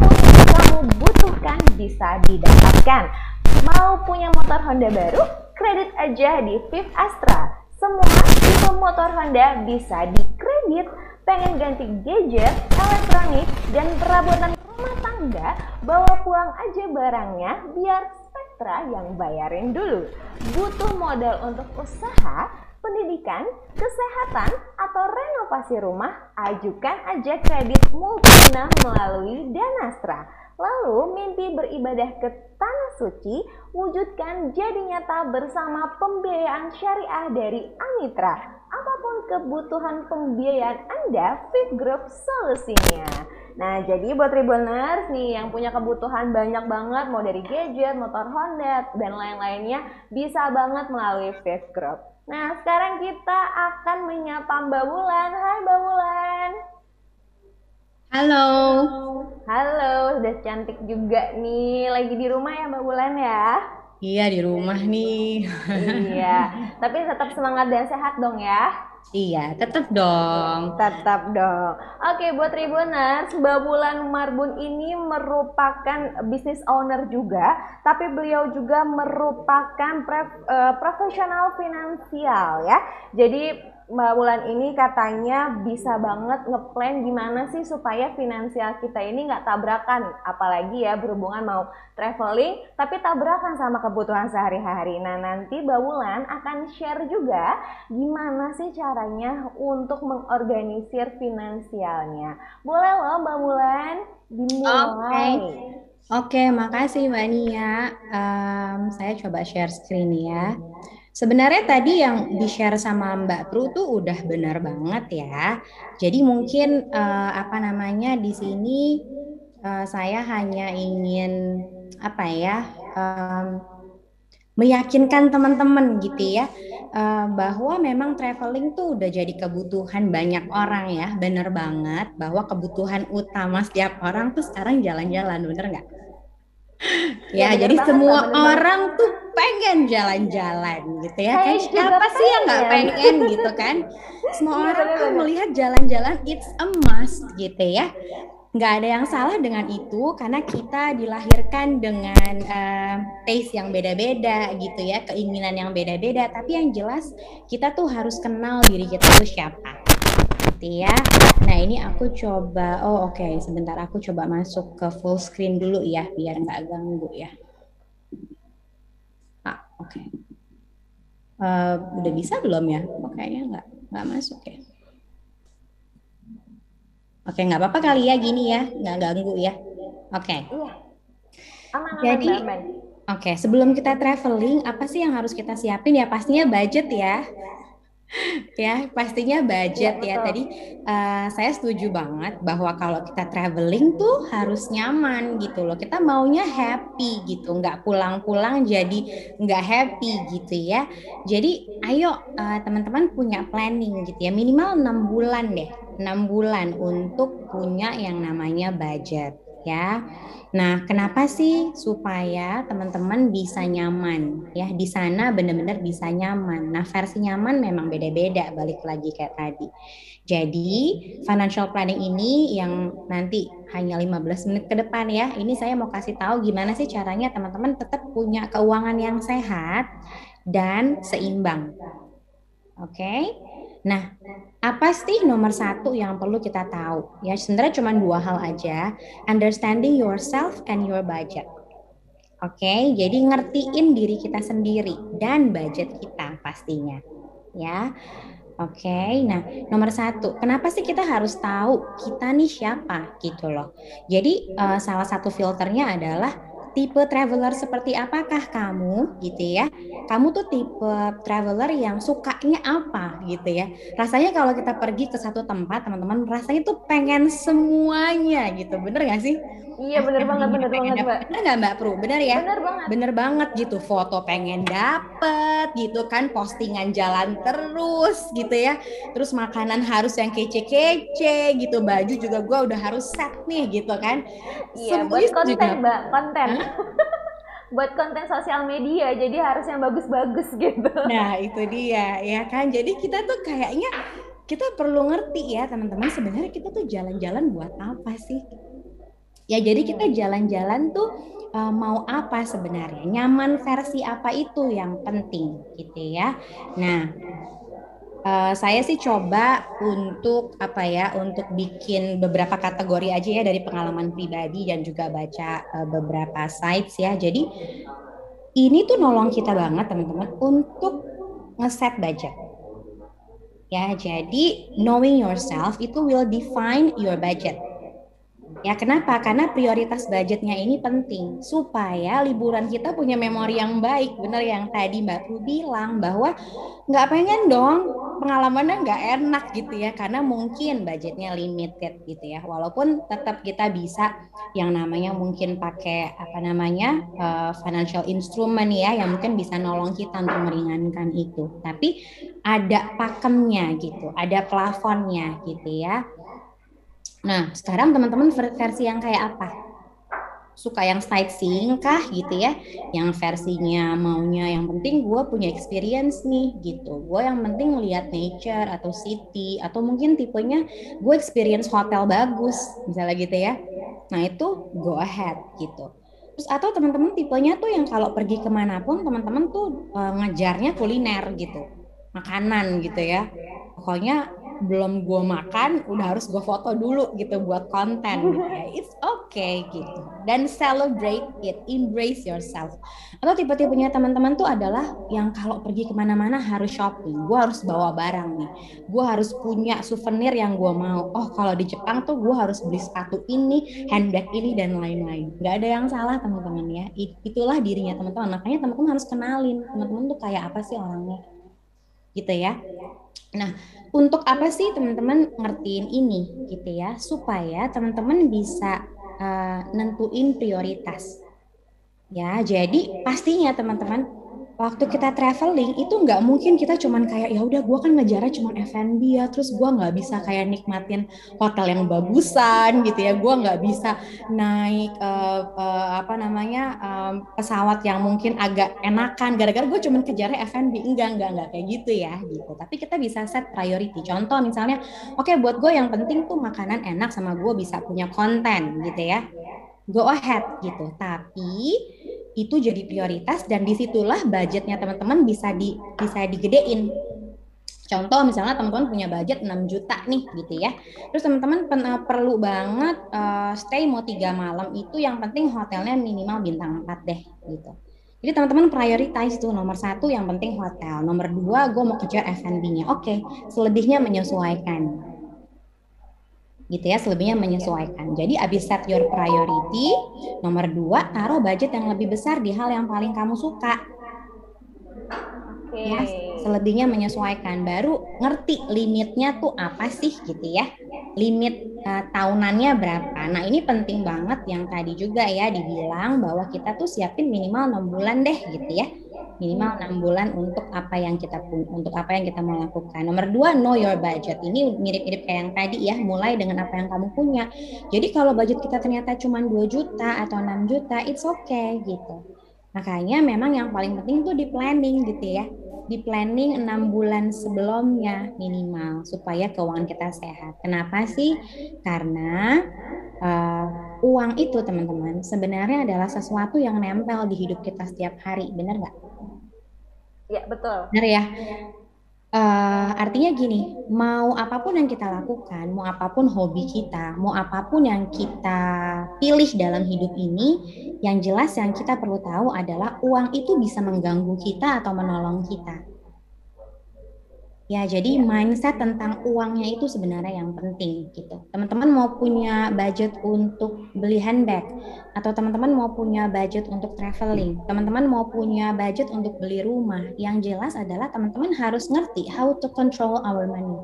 yang kamu butuhkan bisa didapatkan. Mau punya motor Honda baru? Kredit aja di Viv Astra. Semua tipe motor Honda bisa dikredit. Pengen ganti gadget, elektronik, dan perabotan rumah tangga? Bawa pulang aja barangnya biar Spectra yang bayarin dulu. Butuh modal untuk usaha? Pendidikan, kesehatan, atau renovasi rumah, ajukan aja kredit multiguna melalui Danastra. Lalu mimpi beribadah ke Tanah Suci, wujudkan jadi nyata bersama pembiayaan syariah dari Amitra. Apa pun kebutuhan pembiayaan Anda, Fit Group solusinya. Nah, jadi buat Tribuners nih yang punya kebutuhan banyak banget, mau dari gadget, motor Honda, dan lain-lainnya, bisa banget melalui Fit Group. Nah, sekarang kita akan menyapa Mbak Bulan. Hai Mbak Bulan. Halo. Halo, sudah cantik juga nih. Lagi di rumah ya Mbak Bulan ya? Iya, di rumah nih. iya, tapi tetap semangat dan sehat dong ya. Iya, tetap dong. Tetap dong. Oke, buat Tribuners, Mbak Bulan Marbun ini merupakan business owner juga, tapi beliau juga merupakan uh, profesional finansial ya. Jadi Mbak Bulan ini katanya bisa banget ngeplan gimana sih supaya finansial kita ini nggak tabrakan, apalagi ya berhubungan mau traveling, tapi tabrakan sama kebutuhan sehari-hari. Nah nanti Mbak Bulan akan share juga gimana sih caranya untuk mengorganisir finansialnya. Boleh loh Mbak Bulan dimulai. Oke. Okay. Makasih Mbak Nia. Um, saya coba share screen ya. Sebenarnya tadi yang di-share sama Mbak Tru tuh udah benar banget ya. Jadi mungkin uh, apa namanya di sini uh, saya hanya ingin apa ya um, meyakinkan teman-teman gitu ya uh, bahwa memang traveling tuh udah jadi kebutuhan banyak orang ya, bener banget bahwa kebutuhan utama setiap orang tuh sekarang jalan-jalan, bener nggak? Ya, ya jadi semua banget, orang tuh pengen jalan-jalan gitu ya. Kayak siapa sih yang nggak pengen gitu kan? Semua iya, orang tuh melihat jalan-jalan it's a must gitu ya. nggak ada yang salah dengan itu karena kita dilahirkan dengan uh, taste yang beda-beda gitu ya, keinginan yang beda-beda. Tapi yang jelas kita tuh harus kenal diri kita tuh siapa, gitu ya. Nah ini aku coba, oh oke, okay, sebentar aku coba masuk ke full screen dulu ya, biar nggak ganggu ya. Ah oke. Okay. Uh, eh, udah bisa belum ya? Oh, kayaknya nggak nggak masuk ya. Oke, nggak apa-apa kali ya gini ya, nggak ganggu ya. Oke. Iya. Aman, Jadi, oke, sebelum kita traveling, apa sih yang harus kita siapin ya? Pastinya budget ya ya pastinya budget ya, ya. tadi uh, saya setuju banget bahwa kalau kita traveling tuh harus nyaman gitu loh. Kita maunya happy gitu nggak pulang-pulang jadi nggak happy gitu ya. Jadi ayo uh, teman-teman punya planning gitu ya. Minimal enam bulan deh enam bulan untuk punya yang namanya budget ya Nah, kenapa sih supaya teman-teman bisa nyaman ya di sana benar-benar bisa nyaman. Nah, versi nyaman memang beda-beda balik lagi kayak tadi. Jadi, financial planning ini yang nanti hanya 15 menit ke depan ya. Ini saya mau kasih tahu gimana sih caranya teman-teman tetap punya keuangan yang sehat dan seimbang. Oke. Okay? Nah, apa sih nomor satu yang perlu kita tahu? Ya sebenarnya cuma dua hal aja, understanding yourself and your budget. Oke, okay? jadi ngertiin diri kita sendiri dan budget kita pastinya. Ya, oke. Okay? Nah, nomor satu, kenapa sih kita harus tahu kita nih siapa gitu loh? Jadi uh, salah satu filternya adalah tipe traveler seperti apakah kamu gitu ya? Kamu tuh tipe traveler yang sukanya apa gitu ya? Rasanya kalau kita pergi ke satu tempat teman-teman rasanya tuh pengen semuanya gitu. Bener gak sih Iya bener banget, bener banget mbak. Bener gak mbak Pru? Bener ya? Bener banget. Bener banget gitu, foto pengen dapet gitu kan, postingan jalan terus gitu ya. Terus makanan harus yang kece-kece gitu, baju juga gue udah harus set nih gitu kan. Iya buat konten juga. mbak, konten. buat konten sosial media jadi harus yang bagus-bagus gitu. Nah itu dia ya kan jadi kita tuh kayaknya kita perlu ngerti ya teman-teman sebenarnya kita tuh jalan-jalan buat apa sih Ya jadi kita jalan-jalan tuh uh, mau apa sebenarnya? Nyaman versi apa itu yang penting gitu ya. Nah, uh, saya sih coba untuk apa ya untuk bikin beberapa kategori aja ya dari pengalaman pribadi dan juga baca uh, beberapa sites ya jadi ini tuh nolong kita banget teman-teman untuk ngeset budget ya jadi knowing yourself itu will define your budget Ya kenapa? Karena prioritas budgetnya ini penting supaya liburan kita punya memori yang baik. Benar yang tadi Mbak Pu bilang bahwa nggak pengen dong pengalamannya nggak enak gitu ya karena mungkin budgetnya limited gitu ya. Walaupun tetap kita bisa yang namanya mungkin pakai apa namanya uh, financial instrument ya yang mungkin bisa nolong kita untuk meringankan itu. Tapi ada pakemnya gitu, ada plafonnya gitu ya Nah, sekarang teman-teman versi yang kayak apa? Suka yang sightseeing kah gitu ya? Yang versinya maunya yang penting gue punya experience nih gitu. Gue yang penting lihat nature atau city atau mungkin tipenya gue experience hotel bagus misalnya gitu ya. Nah itu go ahead gitu. Terus atau teman-teman tipenya tuh yang kalau pergi ke mana pun teman-teman tuh uh, ngejarnya kuliner gitu, makanan gitu ya. Pokoknya belum gue makan udah harus gue foto dulu gitu buat konten gitu ya. It's okay gitu. Dan celebrate it embrace yourself. Atau tipe-tipenya teman-teman tuh adalah yang kalau pergi ke mana-mana harus shopping. Gue harus bawa barang nih. Gue harus punya souvenir yang gue mau. Oh kalau di Jepang tuh gue harus beli sepatu ini handbag ini dan lain-lain. Nggak ada yang salah teman-teman ya. Itulah dirinya teman-teman. Makanya teman-teman harus kenalin. Teman-teman tuh kayak apa sih orangnya gitu ya Nah, untuk apa sih teman-teman ngertiin ini gitu ya supaya teman-teman bisa uh, nentuin prioritas. Ya, jadi pastinya teman-teman waktu kita traveling itu nggak mungkin kita cuman kayak ya udah gue kan ngejarnya cuman F&B ya terus gue nggak bisa kayak nikmatin hotel yang bagusan gitu ya. Gue nggak bisa naik uh, uh, apa namanya um, pesawat yang mungkin agak enakan. Gara-gara gue cuman kejarnya F&B enggak enggak enggak kayak gitu ya gitu. Tapi kita bisa set priority. Contoh misalnya oke okay, buat gue yang penting tuh makanan enak sama gue bisa punya konten gitu ya. Go ahead gitu. Tapi itu jadi prioritas dan di situlah budgetnya teman-teman bisa di bisa digedein Contoh misalnya teman-teman punya budget 6 juta nih gitu ya. Terus teman-teman uh, perlu banget uh, stay mau tiga malam itu yang penting hotelnya minimal bintang 4 deh gitu. Jadi teman-teman prioritize tuh nomor satu yang penting hotel, nomor dua gue mau kejar F&B-nya. Oke, okay. selebihnya menyesuaikan gitu ya selebihnya menyesuaikan. Jadi abis set your priority nomor dua taruh budget yang lebih besar di hal yang paling kamu suka. Okay. ya selebihnya menyesuaikan. Baru ngerti limitnya tuh apa sih gitu ya. Limit uh, tahunannya berapa. Nah ini penting banget yang tadi juga ya dibilang bahwa kita tuh siapin minimal enam bulan deh gitu ya minimal enam bulan untuk apa yang kita untuk apa yang kita mau lakukan. Nomor dua, know your budget. Ini mirip-mirip kayak yang tadi ya, mulai dengan apa yang kamu punya. Jadi kalau budget kita ternyata cuma 2 juta atau 6 juta, it's okay gitu. Makanya memang yang paling penting tuh di planning gitu ya. Di planning enam bulan sebelumnya minimal supaya keuangan kita sehat. Kenapa sih? Karena uh, uang itu teman-teman sebenarnya adalah sesuatu yang nempel di hidup kita setiap hari, benar nggak? Ya, betul. Benar ya. Uh, artinya gini, mau apa pun yang kita lakukan, mau apa pun hobi kita, mau apa pun yang kita pilih dalam hidup ini, yang jelas yang kita perlu tahu adalah uang itu bisa mengganggu kita atau menolong kita. Ya, jadi iya. mindset tentang uangnya itu sebenarnya yang penting gitu. Teman-teman mau punya budget untuk beli handbag atau teman-teman mau punya budget untuk traveling, teman-teman mau punya budget untuk beli rumah. Yang jelas adalah teman-teman harus ngerti how to control our money.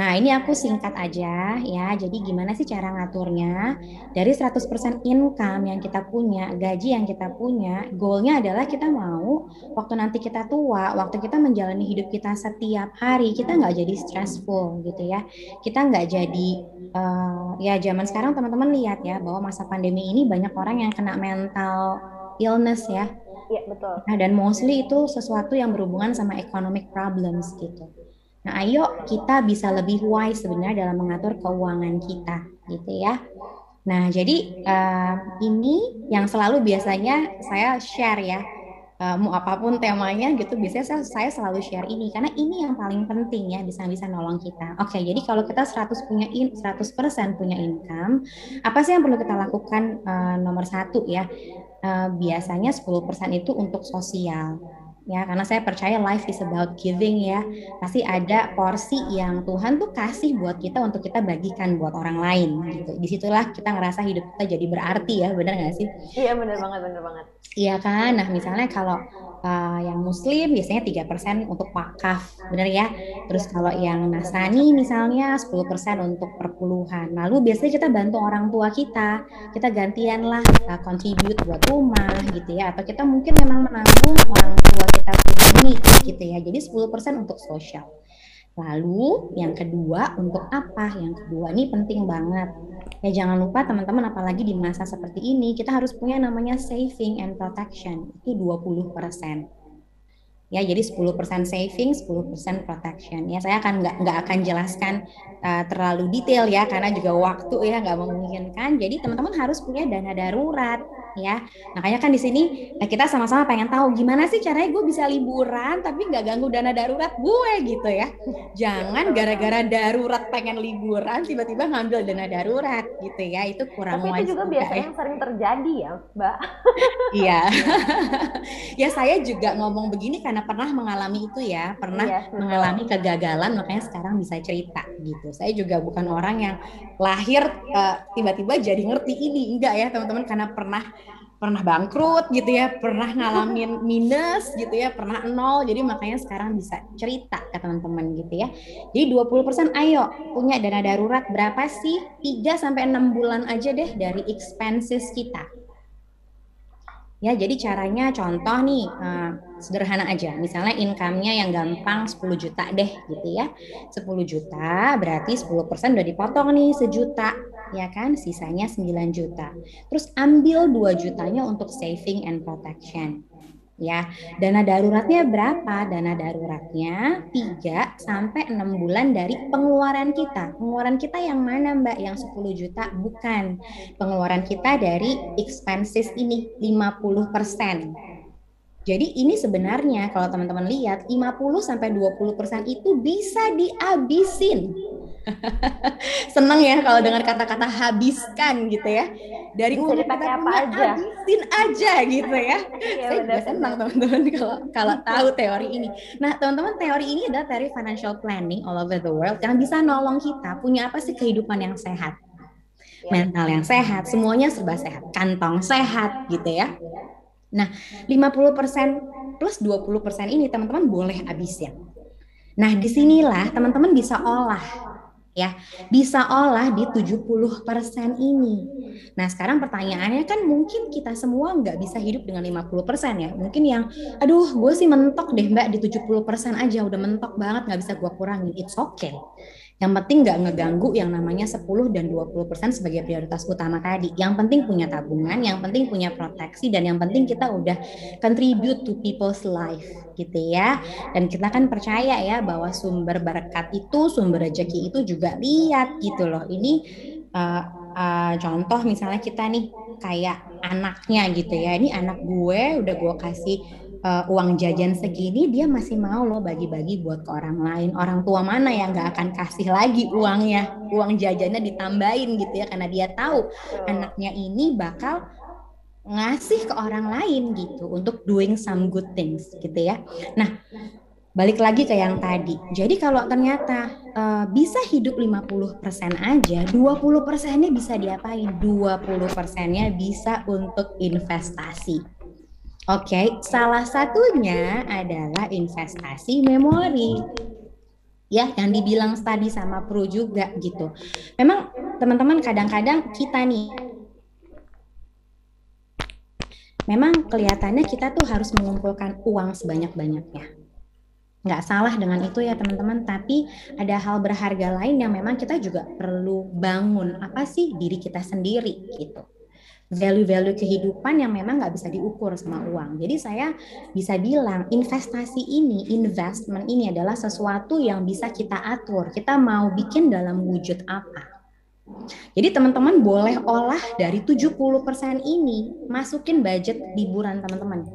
Nah, ini aku singkat aja ya. Jadi gimana sih cara ngaturnya? Dari 100% income yang kita punya, gaji yang kita punya, goalnya adalah kita mau waktu nanti kita tua, waktu kita menjalani hidup kita setiap hari, kita nggak jadi stressful gitu ya. Kita nggak jadi, uh, ya zaman sekarang teman-teman lihat ya, bahwa masa pandemi ini banyak orang yang kena mental illness ya. Iya, betul. Nah, dan mostly itu sesuatu yang berhubungan sama economic problems gitu. Nah, ayo kita bisa lebih wise sebenarnya dalam mengatur keuangan kita, gitu ya. Nah, jadi uh, ini yang selalu biasanya saya share ya, uh, mau apa pun temanya gitu, biasanya saya, saya selalu share ini karena ini yang paling penting ya bisa bisa nolong kita. Oke, jadi kalau kita 100 punya in, 100% punya income, apa sih yang perlu kita lakukan uh, nomor satu ya? Uh, biasanya 10% itu untuk sosial ya karena saya percaya life is about giving ya. Pasti ada porsi yang Tuhan tuh kasih buat kita untuk kita bagikan buat orang lain gitu. Di situlah kita ngerasa hidup kita jadi berarti ya benar nggak sih? Iya benar banget benar banget. Iya kan? Nah misalnya kalau uh, yang muslim biasanya tiga persen untuk wakaf benar ya? Terus kalau yang nasrani misalnya 10% untuk perpuluhan. Lalu biasanya kita bantu orang tua kita kita gantian lah uh, contribute buat rumah gitu ya. Atau kita mungkin memang menanggung orang tua kita punya gitu ya. Jadi 10% untuk sosial Lalu yang kedua untuk apa? Yang kedua ini penting banget. Ya jangan lupa teman-teman apalagi di masa seperti ini kita harus punya namanya saving and protection. Itu 20%. Ya, jadi 10% saving, 10% protection. Ya, saya akan nggak nggak akan jelaskan uh, terlalu detail ya karena juga waktu ya nggak memungkinkan. Jadi teman-teman harus punya dana darurat ya. Makanya kan di sini nah kita sama-sama pengen tahu gimana sih caranya gue bisa liburan tapi nggak ganggu dana darurat gue gitu ya. Jangan gara-gara darurat pengen liburan tiba-tiba ngambil dana darurat gitu ya. Itu kurang Tapi itu juga biasanya ya. yang sering terjadi ya, Mbak. Iya. ya saya juga ngomong begini karena pernah mengalami itu ya, pernah iya, mengalami kegagalan makanya sekarang bisa cerita gitu. Saya juga bukan orang yang lahir uh, tiba-tiba jadi ngerti ini enggak ya teman-teman karena pernah pernah bangkrut gitu ya, pernah ngalamin minus gitu ya, pernah nol. Jadi makanya sekarang bisa cerita ke teman-teman gitu ya. Jadi 20% ayo punya dana darurat berapa sih? 3 sampai 6 bulan aja deh dari expenses kita. Ya, jadi caranya contoh nih, uh, sederhana aja. Misalnya income-nya yang gampang 10 juta deh gitu ya. 10 juta berarti 10% udah dipotong nih sejuta ya kan sisanya 9 juta. Terus ambil 2 jutanya untuk saving and protection ya. Dana daruratnya berapa? Dana daruratnya 3 sampai 6 bulan dari pengeluaran kita. Pengeluaran kita yang mana, Mbak? Yang 10 juta? Bukan. Pengeluaran kita dari expenses ini 50%. Jadi ini sebenarnya kalau teman-teman lihat 50 sampai 20% itu bisa dihabisin Seneng ya kalau dengar kata-kata habiskan gitu ya. Dari Bisa dipakai apa aja. Habisin aja gitu ya. Iya, Saya juga senang teman-teman kalau kalau tahu teori ini. Nah, teman-teman teori ini adalah teori financial planning all over the world yang bisa nolong kita punya apa sih kehidupan yang sehat. Iya. Mental yang sehat, semuanya serba sehat. Kantong sehat gitu ya. Nah, 50% plus 20% ini teman-teman boleh habisin. Nah, di sinilah teman-teman bisa olah ya bisa olah di 70% ini. Nah sekarang pertanyaannya kan mungkin kita semua nggak bisa hidup dengan 50% ya. Mungkin yang aduh gue sih mentok deh mbak di 70% aja udah mentok banget nggak bisa gue kurangin. It's okay. Yang penting nggak ngeganggu yang namanya 10 dan 20% sebagai prioritas utama tadi. Yang penting punya tabungan, yang penting punya proteksi, dan yang penting kita udah contribute to people's life gitu ya. Dan kita kan percaya ya bahwa sumber berkat itu, sumber rezeki itu juga lihat gitu loh. Ini uh, uh, contoh misalnya kita nih kayak anaknya gitu ya. Ini anak gue udah gue kasih uh, uang jajan segini dia masih mau loh bagi-bagi buat ke orang lain orang tua mana yang nggak akan kasih lagi uangnya uang jajannya ditambahin gitu ya karena dia tahu anaknya ini bakal ngasih ke orang lain gitu untuk doing some good things gitu ya nah balik lagi ke yang tadi. Jadi kalau ternyata uh, bisa hidup 50% aja, 20 persennya bisa diapain? 20 persennya bisa untuk investasi. Oke, okay, salah satunya adalah investasi memori. Ya, yang dibilang tadi sama Pro juga gitu. Memang teman-teman kadang-kadang kita nih memang kelihatannya kita tuh harus mengumpulkan uang sebanyak-banyaknya. Nggak salah dengan itu ya teman-teman, tapi ada hal berharga lain yang memang kita juga perlu bangun. Apa sih diri kita sendiri gitu value-value kehidupan yang memang nggak bisa diukur sama uang. Jadi saya bisa bilang investasi ini, investment ini adalah sesuatu yang bisa kita atur. Kita mau bikin dalam wujud apa. Jadi teman-teman boleh olah dari 70% ini masukin budget liburan teman-teman.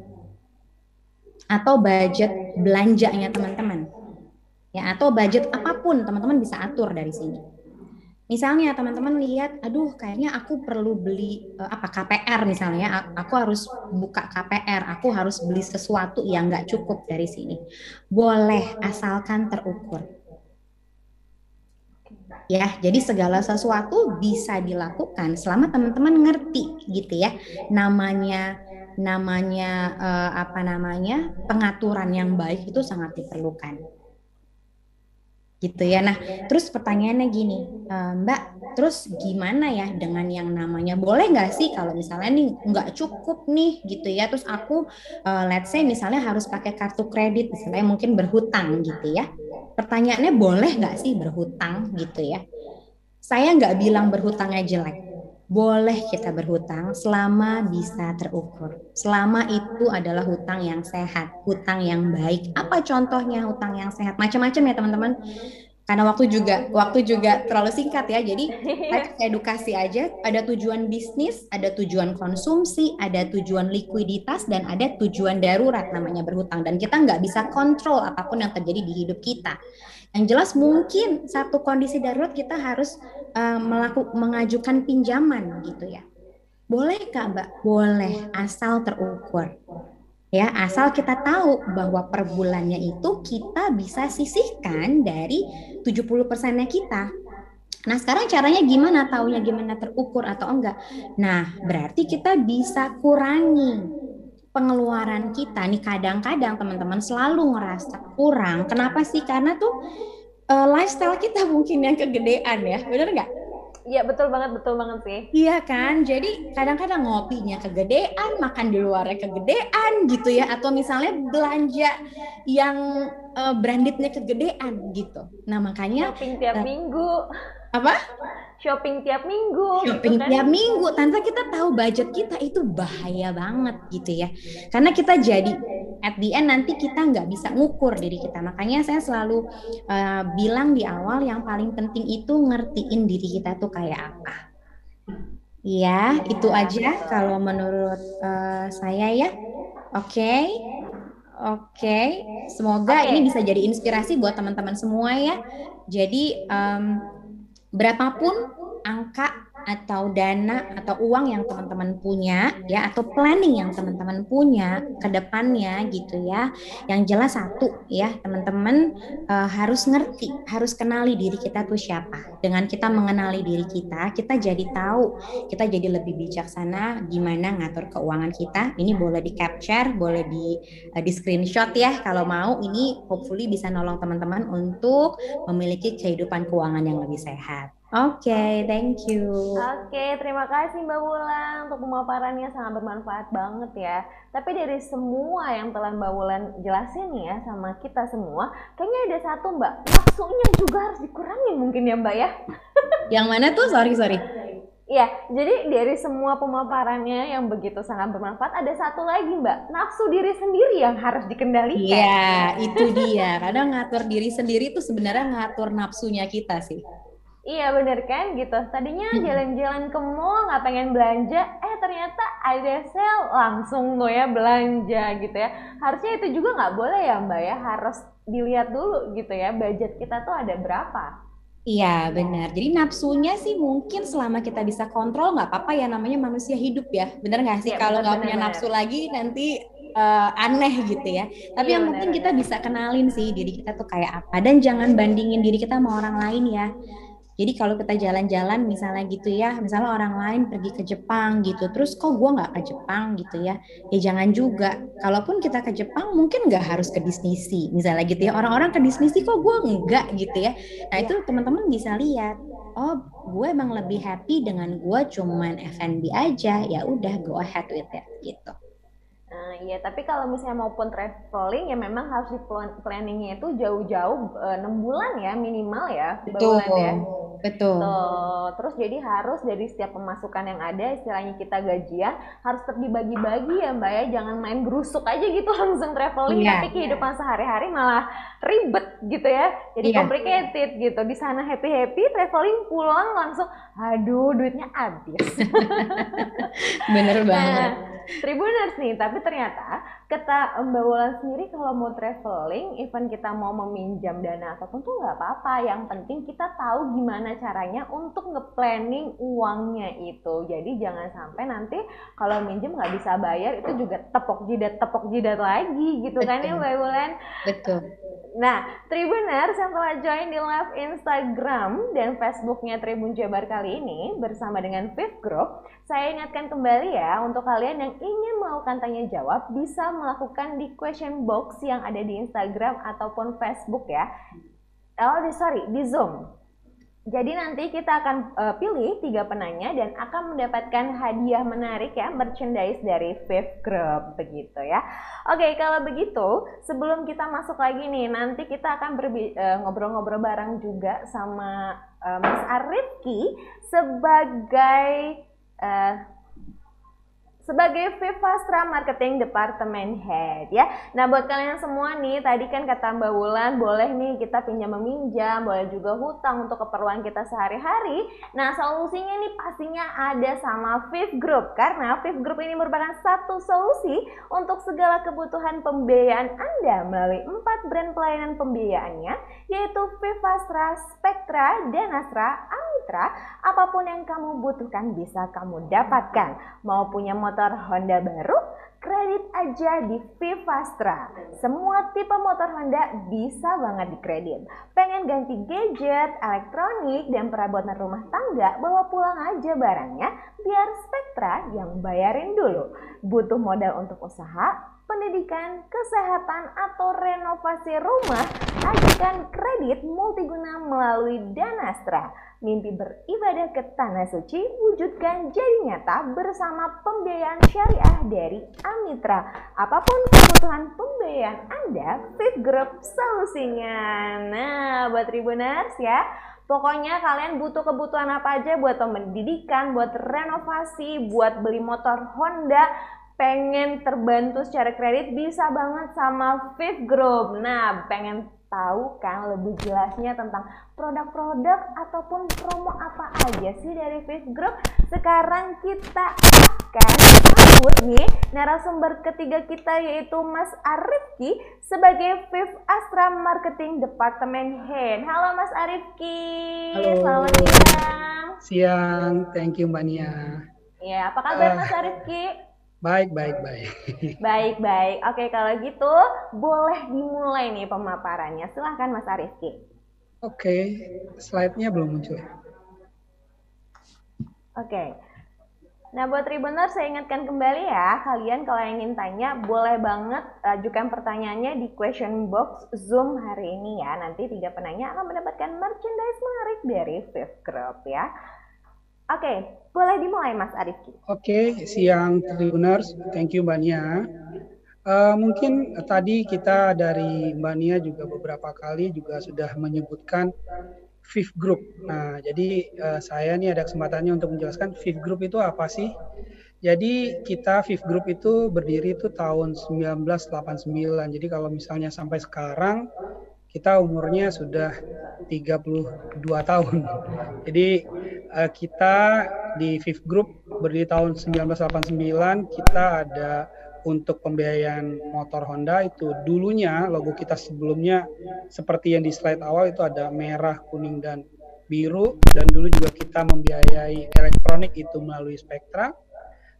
Atau budget belanjanya teman-teman. Ya, atau budget apa pun teman-teman bisa atur dari sini. Misalnya teman-teman lihat, aduh kayaknya aku perlu beli uh, apa KPR misalnya, aku harus buka KPR, aku harus beli sesuatu yang nggak cukup dari sini. Boleh asalkan terukur. Ya, jadi segala sesuatu bisa dilakukan selama teman-teman ngerti gitu ya. Namanya namanya uh, apa namanya pengaturan yang baik itu sangat diperlukan gitu ya. Nah, terus pertanyaannya gini, uh, Mbak, terus gimana ya dengan yang namanya boleh nggak sih kalau misalnya nih nggak cukup nih gitu ya, terus aku uh, let's say misalnya harus pakai kartu kredit, misalnya mungkin berhutang gitu ya. Pertanyaannya boleh nggak sih berhutang gitu ya? Saya nggak bilang berhutangnya jelek, boleh kita berhutang selama bisa terukur. Selama itu adalah hutang yang sehat, hutang yang baik. Apa contohnya hutang yang sehat? Macam-macam ya teman-teman. Karena waktu juga waktu juga terlalu singkat ya. Jadi edukasi aja. Ada tujuan bisnis, ada tujuan konsumsi, ada tujuan likuiditas dan ada tujuan darurat namanya berhutang. Dan kita nggak bisa kontrol apa pun yang terjadi di hidup kita. Yang jelas mungkin satu kondisi darurat kita harus uh, melakukan mengajukan pinjaman gitu ya. Boleh Kak Mbak? Boleh asal terukur. Ya, asal kita tahu bahwa per bulannya itu kita bisa sisihkan dari 70 persennya kita. Nah, sekarang caranya gimana? Taunya gimana terukur atau enggak? Nah, berarti kita bisa kurangi pengeluaran kita nih kadang-kadang teman-teman selalu ngerasa kurang. Kenapa sih? Karena tuh uh, lifestyle kita mungkin yang kegedean ya, bener nggak? Iya betul banget, betul banget sih. Iya kan, jadi kadang-kadang ngopinya kegedean, makan di luarnya kegedean gitu ya, atau misalnya belanja yang uh, brandednya kegedean gitu. Nah makanya shopping tiap uh, minggu. Apa? shopping tiap minggu gitu shopping gitu kan? tiap minggu tanpa kita tahu budget kita itu bahaya banget gitu ya karena kita jadi at the end nanti kita nggak bisa ngukur diri kita makanya saya selalu uh, bilang di awal yang paling penting itu ngertiin diri kita tuh kayak apa ya itu aja kalau menurut uh, saya ya oke okay. Oke, okay. semoga okay. ini bisa jadi inspirasi buat teman-teman semua ya. Jadi um, berapapun angka atau dana atau uang yang teman-teman punya ya atau planning yang teman-teman punya ke depannya gitu ya. Yang jelas satu ya, teman-teman uh, harus ngerti, harus kenali diri kita tuh siapa. Dengan kita mengenali diri kita, kita jadi tahu, kita jadi lebih bijaksana gimana ngatur keuangan kita. Ini boleh di capture, boleh di uh, di screenshot ya kalau mau. Ini hopefully bisa nolong teman-teman untuk memiliki kehidupan keuangan yang lebih sehat. Oke, okay, thank you. Oke, okay, terima kasih Mbak Wulan untuk pemaparannya sangat bermanfaat banget ya. Tapi dari semua yang telah Mbak Wulan jelasin ya sama kita semua, kayaknya ada satu Mbak, nafsunya juga harus dikurangi mungkin ya Mbak ya. yang mana tuh? Sorry, sorry. Iya, jadi dari semua pemaparannya yang begitu sangat bermanfaat, ada satu lagi Mbak, nafsu diri sendiri yang harus dikendalikan. Iya, itu dia. Kadang ngatur diri sendiri itu sebenarnya ngatur nafsunya kita sih. Iya bener kan gitu. Tadinya jalan-jalan ke mall nggak pengen belanja, eh ternyata ada sale langsung lo ya belanja gitu ya. Harusnya itu juga nggak boleh ya mbak ya, harus dilihat dulu gitu ya budget kita tuh ada berapa. Iya benar. Jadi nafsunya sih mungkin selama kita bisa kontrol nggak apa-apa ya namanya manusia hidup ya. Bener nggak sih ya, kalau nggak punya nafsu lagi nanti uh, aneh gitu ya. Tapi iya, yang penting kita bisa kenalin sih diri kita tuh kayak apa dan jangan bandingin diri kita sama orang lain ya. Jadi kalau kita jalan-jalan misalnya gitu ya, misalnya orang lain pergi ke Jepang gitu, terus kok gue nggak ke Jepang gitu ya, ya jangan juga. Kalaupun kita ke Jepang mungkin nggak harus ke Disney Sea, misalnya gitu ya. Orang-orang ke Disney Sea kok gue nggak gitu ya. Nah itu teman-teman bisa lihat, oh gue emang lebih happy dengan gue cuman F&B aja, ya udah go ahead with it gitu. Nah, iya, tapi kalau misalnya maupun traveling ya memang harus di planningnya itu jauh-jauh eh, enam bulan ya minimal ya, Betul. bulan ya. Betul. Tuh. Terus jadi harus dari setiap pemasukan yang ada, istilahnya kita gajian harus terbagi-bagi ya Mbak ya, jangan main gerusuk aja gitu langsung traveling, yeah. tapi kehidupan sehari-hari malah ribet gitu ya, jadi yeah. complicated gitu. Di sana happy-happy, traveling pulang langsung, aduh duitnya habis. Bener banget. Nah, Tribuners nih, tapi ternyata kata Mbak Wulan sendiri kalau mau traveling, even kita mau meminjam dana ataupun tuh nggak apa-apa. Yang penting kita tahu gimana caranya untuk nge-planning uangnya itu. Jadi jangan sampai nanti kalau minjem nggak bisa bayar itu juga tepok jidat tepok jidat lagi gitu Betul. kan ya Mbak Wulan. Betul. Nah, Tribuners yang telah join di live Instagram dan Facebooknya Tribun Jabar kali ini bersama dengan Fifth Group, saya ingatkan kembali ya untuk kalian yang ingin melakukan tanya jawab bisa melakukan di question box yang ada di Instagram ataupun Facebook ya. Oh, sorry, di Zoom. Jadi nanti kita akan uh, pilih tiga penanya dan akan mendapatkan hadiah menarik ya, merchandise dari Fifth Group begitu ya. Oke, kalau begitu sebelum kita masuk lagi nih, nanti kita akan eh, ngobrol-ngobrol uh, bareng juga sama uh, Mas Arifki sebagai uh, sebagai Vivastra Marketing Department Head ya. Nah buat kalian semua nih tadi kan kata Mbak Wulan boleh nih kita pinjam meminjam, boleh juga hutang untuk keperluan kita sehari-hari. Nah solusinya nih pastinya ada sama Viv Group karena Viv Group ini merupakan satu solusi untuk segala kebutuhan pembiayaan Anda melalui empat brand pelayanan pembiayaannya yaitu Vivastra, Spectra, dan Astra, Amitra. Apa pun yang kamu butuhkan bisa kamu dapatkan. Mau punya motor motor Honda baru, kredit aja di Vivastra. Semua tipe motor Honda bisa banget dikredit. Pengen ganti gadget, elektronik, dan perabotan rumah tangga, bawa pulang aja barangnya biar Spectra yang bayarin dulu. Butuh modal untuk usaha? pendidikan, kesehatan, atau renovasi rumah, ajukan kredit multiguna melalui Danastra. Mimpi beribadah ke Tanah Suci wujudkan jadi nyata bersama pembiayaan syariah dari Amitra. Apa pun kebutuhan pembiayaan Anda, Fit Group solusinya. Nah, buat Tribuners ya, Pokoknya kalian butuh kebutuhan apa aja buat pendidikan, buat renovasi, buat beli motor Honda, pengen terbantu secara kredit bisa banget sama Fifth Group. Nah, pengen tahu kan lebih jelasnya tentang produk-produk ataupun promo apa aja sih dari Fifth Group? Sekarang kita akan sambut nih narasumber ketiga kita yaitu Mas Arifki sebagai Fifth Astra Marketing Department Head. Halo Mas Arifki. Halo. Selamat siang. Siang, thank you Mbak Nia. Ya, apa kabar Eh. Mas Arifki? Baik, baik, baik. Baik, baik. Oke, kalau gitu boleh dimulai nih pemaparannya. Silahkan Mas Arifki. Oke, slide-nya belum muncul. Oke. Nah, buat Tribuner saya ingatkan kembali ya, kalian kalau ingin tanya boleh banget ajukan pertanyaannya di question box Zoom hari ini ya. Nanti tiga penanya akan mendapatkan merchandise menarik dari Fifth Group ya. Oke, boleh dimulai Mas Arifki. Oke, siang Tribuners, thank you Mbak Nia. Eh, mungkin tadi kita dari Mbak Nia juga beberapa kali juga sudah menyebutkan Fifth Group. Nah, jadi eh, saya nih ada kesempatannya untuk menjelaskan Fifth Group itu apa sih? Jadi kita Fifth Group itu berdiri itu tahun 1989. Jadi kalau misalnya sampai sekarang kita umurnya sudah 32 tahun. Jadi eh, kita di Fifth Group berdiri tahun 1989 kita ada untuk pembiayaan motor Honda itu. Dulunya logo kita sebelumnya seperti yang di slide awal itu ada merah, kuning dan biru. Dan dulu juga kita membiayai elektronik itu melalui Spectra.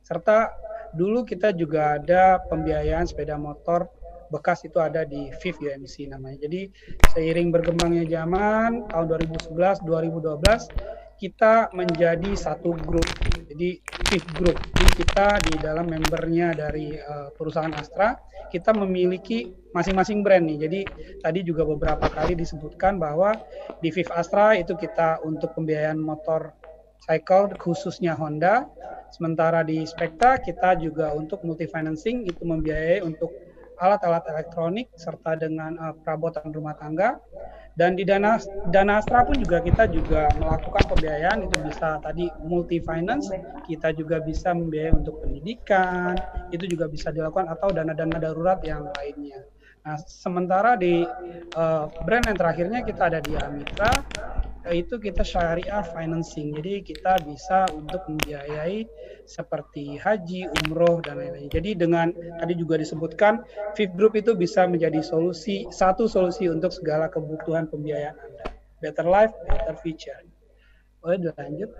Serta dulu kita juga ada pembiayaan sepeda motor bekas itu ada di FIF UMC namanya. Jadi seiring berkembangnya zaman tahun 2011 2012 kita menjadi satu grup. Jadi FIF Group. Jadi kita di dalam membernya dari uh, perusahaan Astra kita memiliki masing-masing brand nih. Jadi tadi juga beberapa kali disebutkan bahwa di FIF Astra itu kita untuk pembiayaan motor cycle khususnya Honda. Sementara di Spectra kita juga untuk multi financing itu membiayai untuk alat-alat elektronik serta dengan uh, perabotan rumah tangga. Dan di dana dana Astra pun juga kita juga melakukan pembiayaan itu bisa tadi multi finance, kita juga bisa membiayai untuk pendidikan, itu juga bisa dilakukan atau dana-dana darurat yang lainnya. Nah, sementara di uh, brand yang terakhirnya kita ada di Amitra, itu kita syariah financing. Jadi kita bisa untuk membiayai seperti haji, umroh dan lain-lain. Jadi dengan tadi juga disebutkan Fifth Group itu bisa menjadi solusi satu solusi untuk segala kebutuhan pembiayaan Anda. Better life, better future. Boleh dilanjut?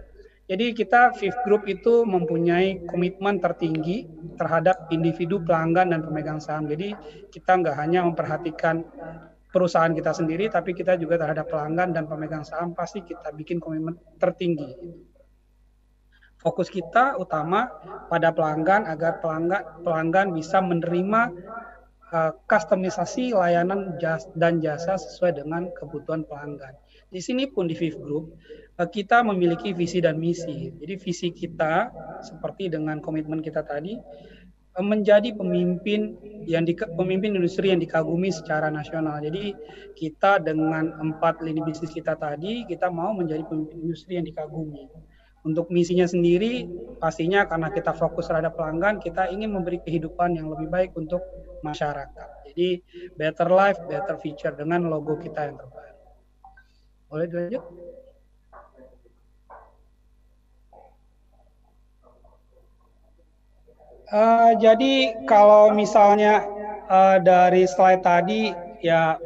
Jadi kita Fifth Group itu mempunyai komitmen tertinggi terhadap individu pelanggan dan pemegang saham. Jadi kita nggak hanya memperhatikan perusahaan kita sendiri, tapi kita juga terhadap pelanggan dan pemegang saham pasti kita bikin komitmen tertinggi. Fokus kita utama pada pelanggan agar pelanggan pelanggan bisa menerima uh, kustomisasi layanan jas, dan jasa sesuai dengan kebutuhan pelanggan. Di sini pun di Fifth Group uh, kita memiliki visi dan misi. Jadi visi kita seperti dengan komitmen kita tadi menjadi pemimpin yang di, pemimpin industri yang dikagumi secara nasional. Jadi kita dengan empat lini bisnis kita tadi kita mau menjadi pemimpin industri yang dikagumi. Untuk misinya sendiri pastinya karena kita fokus terhadap pelanggan, kita ingin memberi kehidupan yang lebih baik untuk masyarakat. Jadi better life, better future dengan logo kita yang terbaru. Boleh dilanjut? Uh, jadi kalau misalnya uh, dari slide tadi ya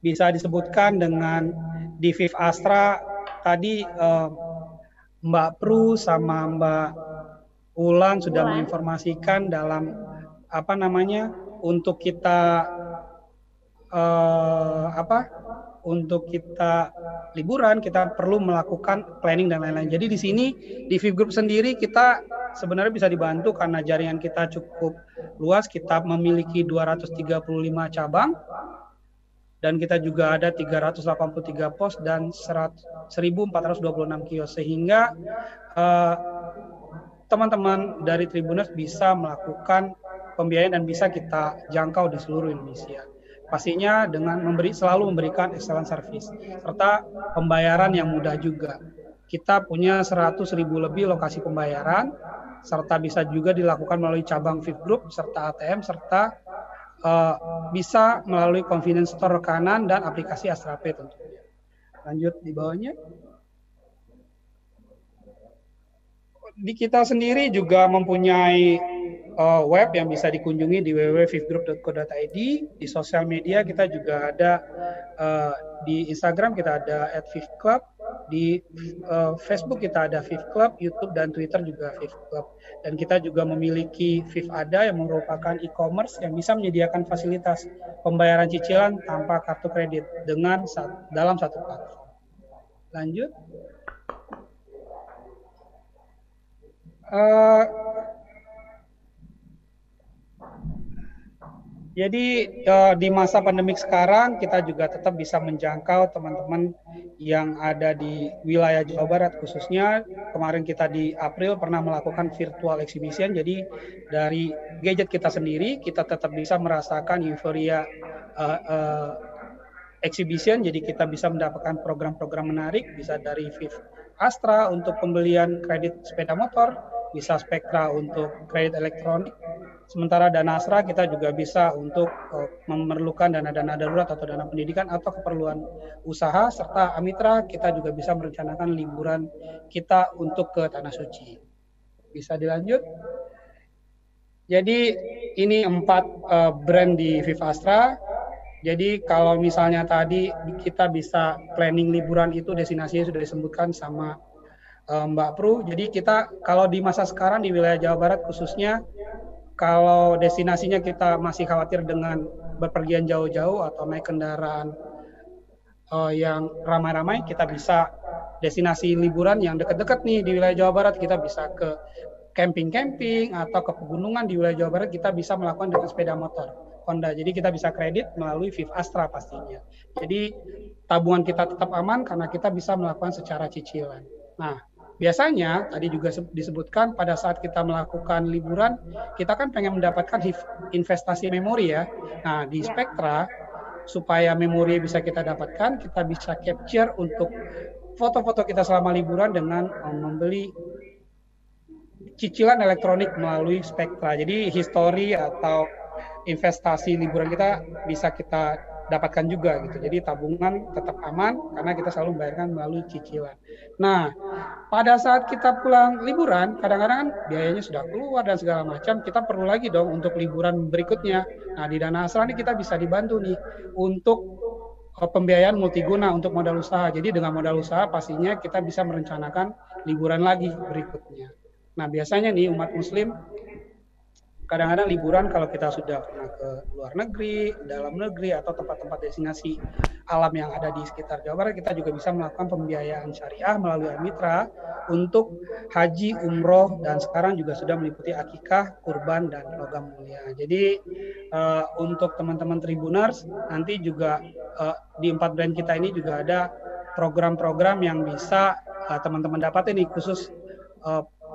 bisa disebutkan dengan di Viv Astra tadi uh, Mbak Pru sama Mbak Ulan sudah Ulan. menginformasikan dalam apa namanya untuk kita uh, apa untuk kita liburan kita perlu melakukan planning dan lain-lain. Jadi di sini di Viv Group sendiri kita sebenarnya bisa dibantu karena jaringan kita cukup luas. Kita memiliki 235 cabang dan kita juga ada 383 pos dan 1426 kios sehingga uh, teman-teman dari Tribuners bisa melakukan pembiayaan dan bisa kita jangkau di seluruh Indonesia. Pastinya dengan memberi selalu memberikan excellent service serta pembayaran yang mudah juga. Kita punya 100 ribu lebih lokasi pembayaran serta bisa juga dilakukan melalui cabang Fit Group serta ATM serta uh, bisa melalui convenience store kanan dan aplikasi Astra Pay tentunya. Lanjut di bawahnya. Di kita sendiri juga mempunyai uh, web yang bisa dikunjungi di www.fifgroup.co.id. Di sosial media kita juga ada uh, di Instagram kita ada @fifclub, di uh, Facebook kita ada Fifth Club, YouTube dan Twitter juga Fifth Club. Dan kita juga memiliki Fifth Ada yang merupakan e-commerce yang bisa menyediakan fasilitas pembayaran cicilan tanpa kartu kredit dengan dalam satu platform. Lanjut. Uh, Jadi uh, di masa pandemik sekarang kita juga tetap bisa menjangkau teman-teman yang ada di wilayah Jawa Barat khususnya kemarin kita di April pernah melakukan virtual exhibition. Jadi dari gadget kita sendiri kita tetap bisa merasakan euforia uh, uh, exhibition. Jadi kita bisa mendapatkan program-program menarik bisa dari Viv Astra untuk pembelian kredit sepeda motor bisa Spektra untuk kredit elektronik Sementara dana asra kita juga bisa untuk uh, memerlukan dana-dana darurat atau dana pendidikan atau keperluan usaha serta Amitra kita juga bisa merencanakan liburan kita untuk ke tanah suci. Bisa dilanjut? Jadi ini empat uh, brand di Viva Astra. Jadi kalau misalnya tadi kita bisa planning liburan itu destinasinya sudah disebutkan sama Mbak Pru. Jadi kita kalau di masa sekarang di wilayah Jawa Barat khususnya kalau destinasinya kita masih khawatir dengan berpergian jauh-jauh atau naik kendaraan uh, yang ramai-ramai, kita bisa destinasi liburan yang dekat-dekat nih di wilayah Jawa Barat, kita bisa ke camping-camping atau ke pegunungan di wilayah Jawa Barat, kita bisa melakukan dengan sepeda motor Honda. Jadi kita bisa kredit melalui Viv Astra pastinya. Jadi tabungan kita tetap aman karena kita bisa melakukan secara cicilan. Nah, biasanya tadi juga disebutkan pada saat kita melakukan liburan kita kan pengen mendapatkan investasi memori ya. Nah di ya. Spektra supaya memori bisa kita dapatkan kita bisa capture untuk foto-foto kita selama liburan dengan um, membeli cicilan elektronik melalui Spektra. Jadi history atau investasi liburan kita bisa kita dapatkan juga gitu. Jadi tabungan tetap aman karena kita selalu membayarkan melalui cicilan. Nah, pada saat kita pulang liburan, kadang-kadang kan biayanya sudah keluar dan segala macam, kita perlu lagi dong untuk liburan berikutnya. Nah, di Dana Asra ini kita bisa dibantu nih untuk eh, pembiayaan multiguna untuk modal usaha. Jadi dengan modal usaha pastinya kita bisa merencanakan liburan lagi berikutnya. Nah, biasanya nih umat muslim kadang-kadang liburan kalau kita sudah pernah ke luar negeri, dalam negeri atau tempat-tempat destinasi alam yang ada di sekitar Jawa Barat, kita juga bisa melakukan pembiayaan syariah melalui Mitra untuk haji, umroh, dan sekarang juga sudah meliputi akikah, kurban, dan logam mulia. Jadi uh, untuk teman-teman Tribuners nanti juga uh, di empat brand kita ini juga ada program-program yang bisa uh, teman-teman dapat ini khusus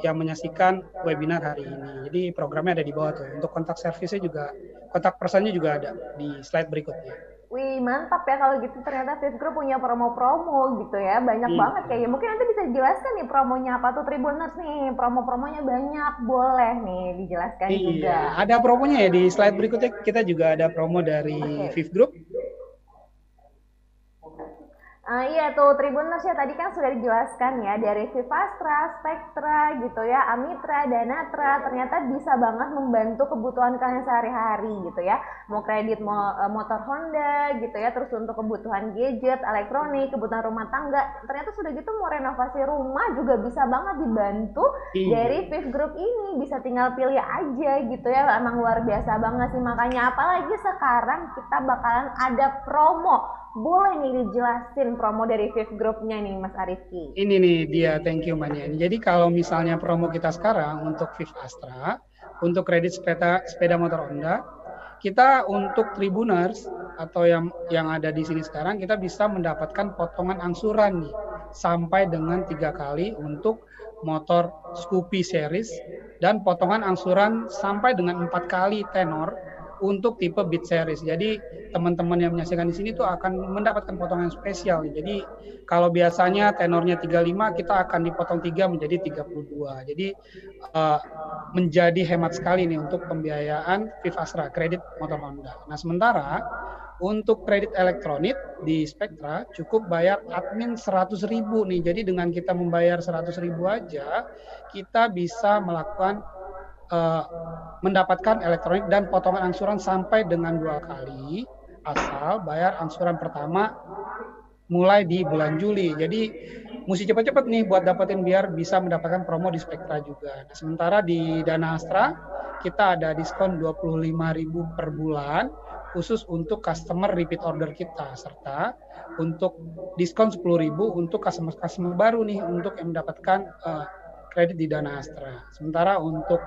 yang menyaksikan webinar hari ini. Jadi programnya ada di bawah tuh. Untuk kontak servisnya juga, kontak personnya juga ada di slide berikutnya. Wih mantap ya kalau gitu ternyata Fit Group punya promo-promo gitu ya banyak hmm. banget kayaknya mungkin nanti bisa dijelaskan nih promonya apa tuh Tribuners nih promo-promonya banyak boleh nih dijelaskan iya, juga. Ada promonya ya di slide berikutnya kita juga ada promo dari okay. Fifth Group Uh, iya tuh Tribuners ya tadi kan sudah dijelaskan ya dari Vivastra, Spektra gitu ya, Amitra, Danatra ternyata bisa banget membantu kebutuhan kalian sehari-hari gitu ya. Mau kredit mau, uh, motor Honda gitu ya, terus untuk kebutuhan gadget, elektronik, kebutuhan rumah tangga, ternyata sudah gitu mau renovasi rumah juga bisa banget dibantu iya. dari Viv Group ini. Bisa tinggal pilih aja gitu ya. Emang luar biasa banget sih makanya apalagi sekarang kita bakalan ada promo boleh nih dijelasin promo dari Viv Group-nya nih Mas Arifki. Ini nih dia, thank you Mania. Jadi kalau misalnya promo kita sekarang untuk Viv Astra, untuk kredit sepeda sepeda motor Honda. Kita untuk Tribuners atau yang yang ada di sini sekarang kita bisa mendapatkan potongan angsuran nih sampai dengan tiga kali untuk motor Scoopy series dan potongan angsuran sampai dengan empat kali tenor untuk tipe Beat series. Jadi teman-teman yang menyaksikan di sini tuh akan mendapatkan potongan spesial. Jadi kalau biasanya tenornya 35, kita akan dipotong 3 menjadi 32. Jadi uh, menjadi hemat sekali nih untuk pembiayaan Vivastra kredit motor Honda. Nah, sementara untuk kredit elektronik di Spectra cukup bayar admin 100 ribu nih. Jadi dengan kita membayar 100 ribu aja, kita bisa melakukan uh, mendapatkan elektronik dan potongan angsuran sampai dengan dua kali asal bayar angsuran pertama mulai di bulan Juli. Jadi mesti cepat-cepat nih buat dapetin biar bisa mendapatkan promo di Spektra juga. Nah, sementara di Dana Astra kita ada diskon 25.000 per bulan khusus untuk customer repeat order kita serta untuk diskon 10.000 untuk customer-customer baru nih untuk yang mendapatkan uh, kredit di Dana Astra. Sementara untuk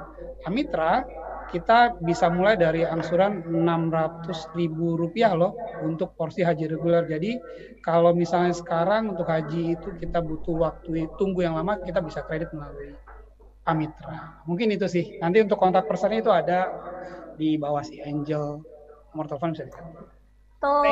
Amitra kita bisa mulai dari angsuran ribu rupiah loh untuk porsi haji reguler. Jadi kalau misalnya sekarang untuk haji itu kita butuh waktu tunggu yang lama, kita bisa kredit melalui Amitra. Mungkin itu sih. Nanti untuk kontak personnya itu ada di bawah si Angel nomor telepon bisa dilihat. Tuh,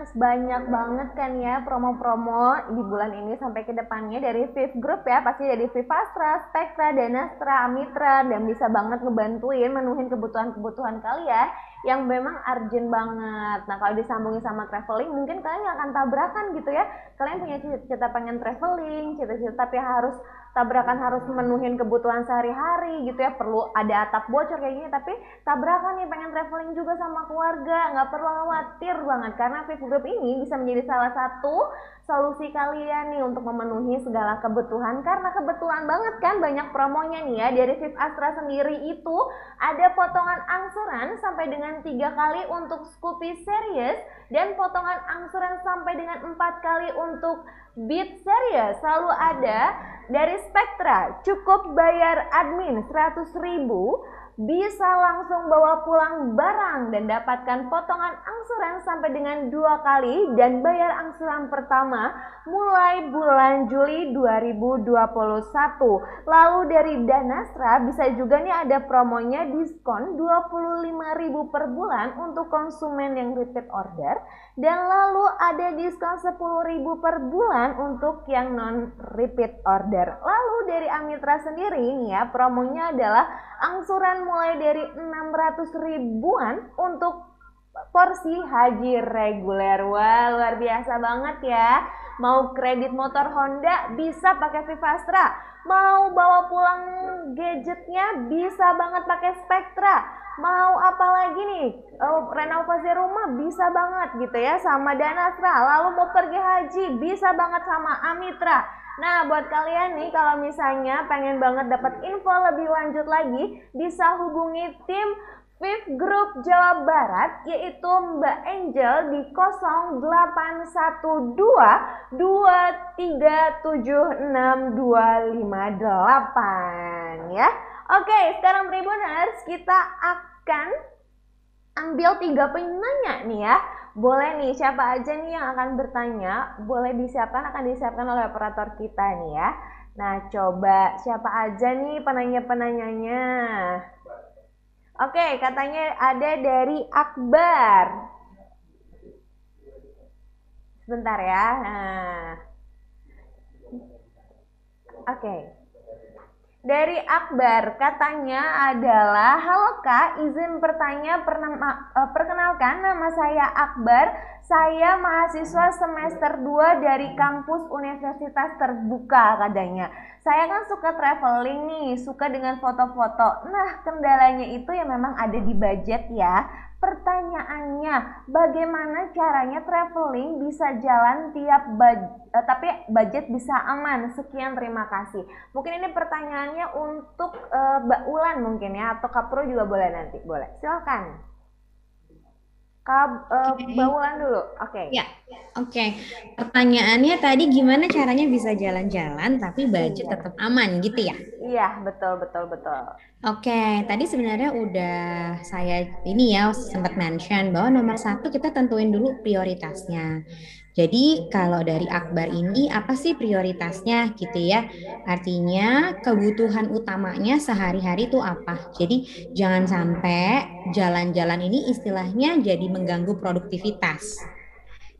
Tribunnya banyak banget kan ya promo-promo di bulan ini sampai ke depannya dari Viv Group ya pasti dari Vivastra, Spectra, Danastra, Amitra dan bisa banget ngebantuin menuhin kebutuhan-kebutuhan kalian yang memang urgent banget. Nah kalau disambungin sama traveling mungkin kalian akan tabrakan gitu ya. Kalian punya cita-cita pengen traveling, cita-cita tapi harus tabrakan harus menuhin kebutuhan sehari-hari gitu ya. Perlu ada atap bocor kayak gini. Tapi tabrakan nih pengen traveling juga sama keluarga. Nggak perlu khawatir banget. Karena Fit Group ini bisa menjadi salah satu solusi kalian nih untuk memenuhi segala kebutuhan. Karena kebetulan banget kan banyak promonya nih ya. Dari Fit Astra sendiri itu ada potongan angsuran sampai dengan tiga kali untuk Scoopy Series dan potongan angsuran sampai dengan empat kali untuk Beat Series. Selalu ada dari Spectra cukup bayar admin 100 ribu bisa langsung bawa pulang barang dan dapatkan potongan angsuran sampai dengan dua kali dan bayar angsuran pertama mulai bulan Juli 2021. Lalu dari Danastra bisa juga nih ada promonya diskon 25.000 per bulan untuk konsumen yang repeat order dan lalu ada diskon 10.000 per bulan untuk yang non repeat order. Lalu dari Amitra sendiri nih ya promonya adalah angsuran mulai dari 600 ribuan untuk porsi haji reguler. Wah, luar biasa banget ya. Mau kredit motor Honda bisa pakai Vivastra. Mau bawa pulang gadgetnya bisa banget pakai Spectra. Mau apa lagi nih? Oh, renovasi rumah bisa banget gitu ya sama Danastra. Lalu mau pergi haji bisa banget sama Amitra. Nah, buat kalian nih kalau misalnya pengen banget dapat info lebih lanjut lagi, bisa hubungi tim Viv Group Jawa Barat yaitu Mbak Angel di 0812 2376258 ya. Oke, sekarang Tribuners kita akan ambil tiga penanya nih ya boleh nih, siapa aja nih yang akan bertanya, boleh disiapkan, akan disiapkan oleh operator kita nih ya. Nah, coba siapa aja nih penanya-penanyanya? Oke, katanya ada dari Akbar. Sebentar ya. Nah. Oke. Dari Akbar, katanya adalah, Halo Kak, izin bertanya, uh, perkenalkan nama saya Akbar, saya mahasiswa semester 2 dari kampus Universitas Terbuka katanya. Saya kan suka traveling nih, suka dengan foto-foto. Nah, kendalanya itu ya memang ada di budget ya. Pertanyaannya, bagaimana caranya traveling bisa jalan tiap budget, uh, tapi budget bisa aman? Sekian, terima kasih. Mungkin ini pertanyaannya untuk uh, Mbak Ulan mungkin ya, atau Kapro juga boleh nanti, boleh. Silakan. Kak uh, okay. Mbak Ulan dulu, oke. Okay. Ya, oke. Okay. Pertanyaannya tadi gimana caranya bisa jalan-jalan tapi budget iya. tetap aman gitu ya? Iya, betul, betul, betul. Oke, tadi sebenarnya udah saya ini ya sempat mention bahwa nomor satu kita tentuin dulu prioritasnya. Jadi kalau dari Akbar ini apa sih prioritasnya gitu ya? Artinya kebutuhan utamanya sehari-hari itu apa? Jadi jangan sampai jalan-jalan ini istilahnya jadi mengganggu produktivitas.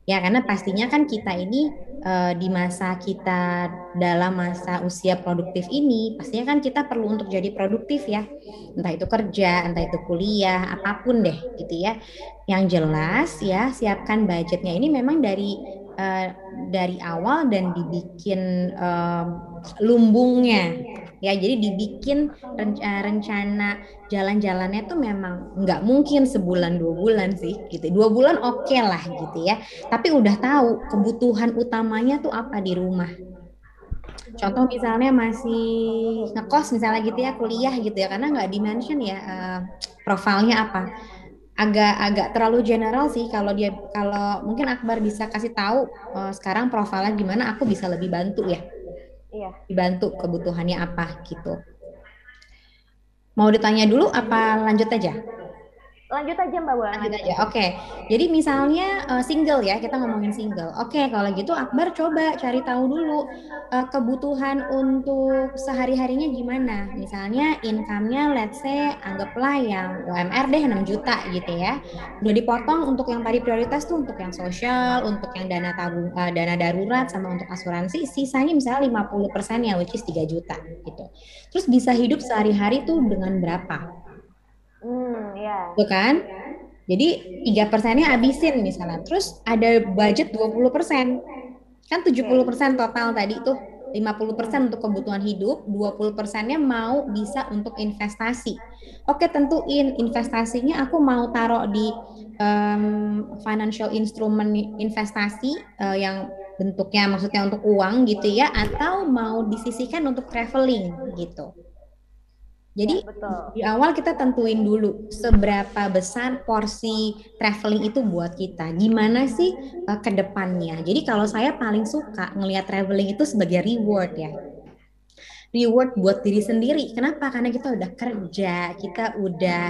Ya, karena pastinya kan kita ini uh, di masa kita dalam masa usia produktif ini, pastinya kan kita perlu untuk jadi produktif ya. Entah itu kerja, entah itu kuliah, apa pun deh gitu ya. Yang jelas ya, siapkan budgetnya ini memang dari uh, dari awal dan dibikin uh, lumbungnya. Ya jadi dibikin eh, rencana jalan-jalannya tuh memang nggak mungkin sebulan dua bulan sih gitu. Dua bulan oke okay lah gitu ya. Tapi udah tahu kebutuhan utamanya tuh apa di rumah. Contoh misalnya masih ngekos misalnya gitu ya kuliah gitu ya karena nggak dimention ya uh, profilnya apa. Agak-agak terlalu general sih kalau dia kalau mungkin Akbar bisa kasih tahu uh, sekarang profilnya gimana aku bisa lebih bantu ya Iya. Dibantu kebutuhannya apa gitu. Mau ditanya dulu apa lanjut aja? Lanjut aja Mbak Bulan. Lanjut aja. Oke. Okay. Jadi misalnya uh, single ya, kita ngomongin single. Oke, okay, kalau gitu Akbar coba cari tahu dulu uh, kebutuhan untuk sehari-harinya gimana. Misalnya income-nya let's say anggaplah yang UMR deh 6 juta gitu ya. Udah dipotong untuk yang tadi prioritas tuh untuk yang sosial, untuk yang dana tabung uh, dana darurat sama untuk asuransi, sisanya misalnya 50% yang which is 3 juta gitu. Terus bisa hidup sehari-hari tuh dengan berapa? Hmm, ya. Tuh kan? Jadi tiga persennya habisin misalnya. Terus ada budget 20 persen. Kan 70 persen total tadi tuh. 50 persen untuk kebutuhan hidup, 20 persennya mau bisa untuk investasi. Oke tentuin investasinya aku mau taruh di um, financial instrument investasi uh, yang bentuknya maksudnya untuk uang gitu ya, atau mau disisihkan untuk traveling gitu. Jadi ya, betul. di awal kita tentuin dulu seberapa besar porsi traveling itu buat kita. Gimana sih uh, ke depannya. Jadi kalau saya paling suka ngelihat traveling itu sebagai reward ya. Reward buat diri sendiri. Kenapa? Karena kita udah kerja, kita udah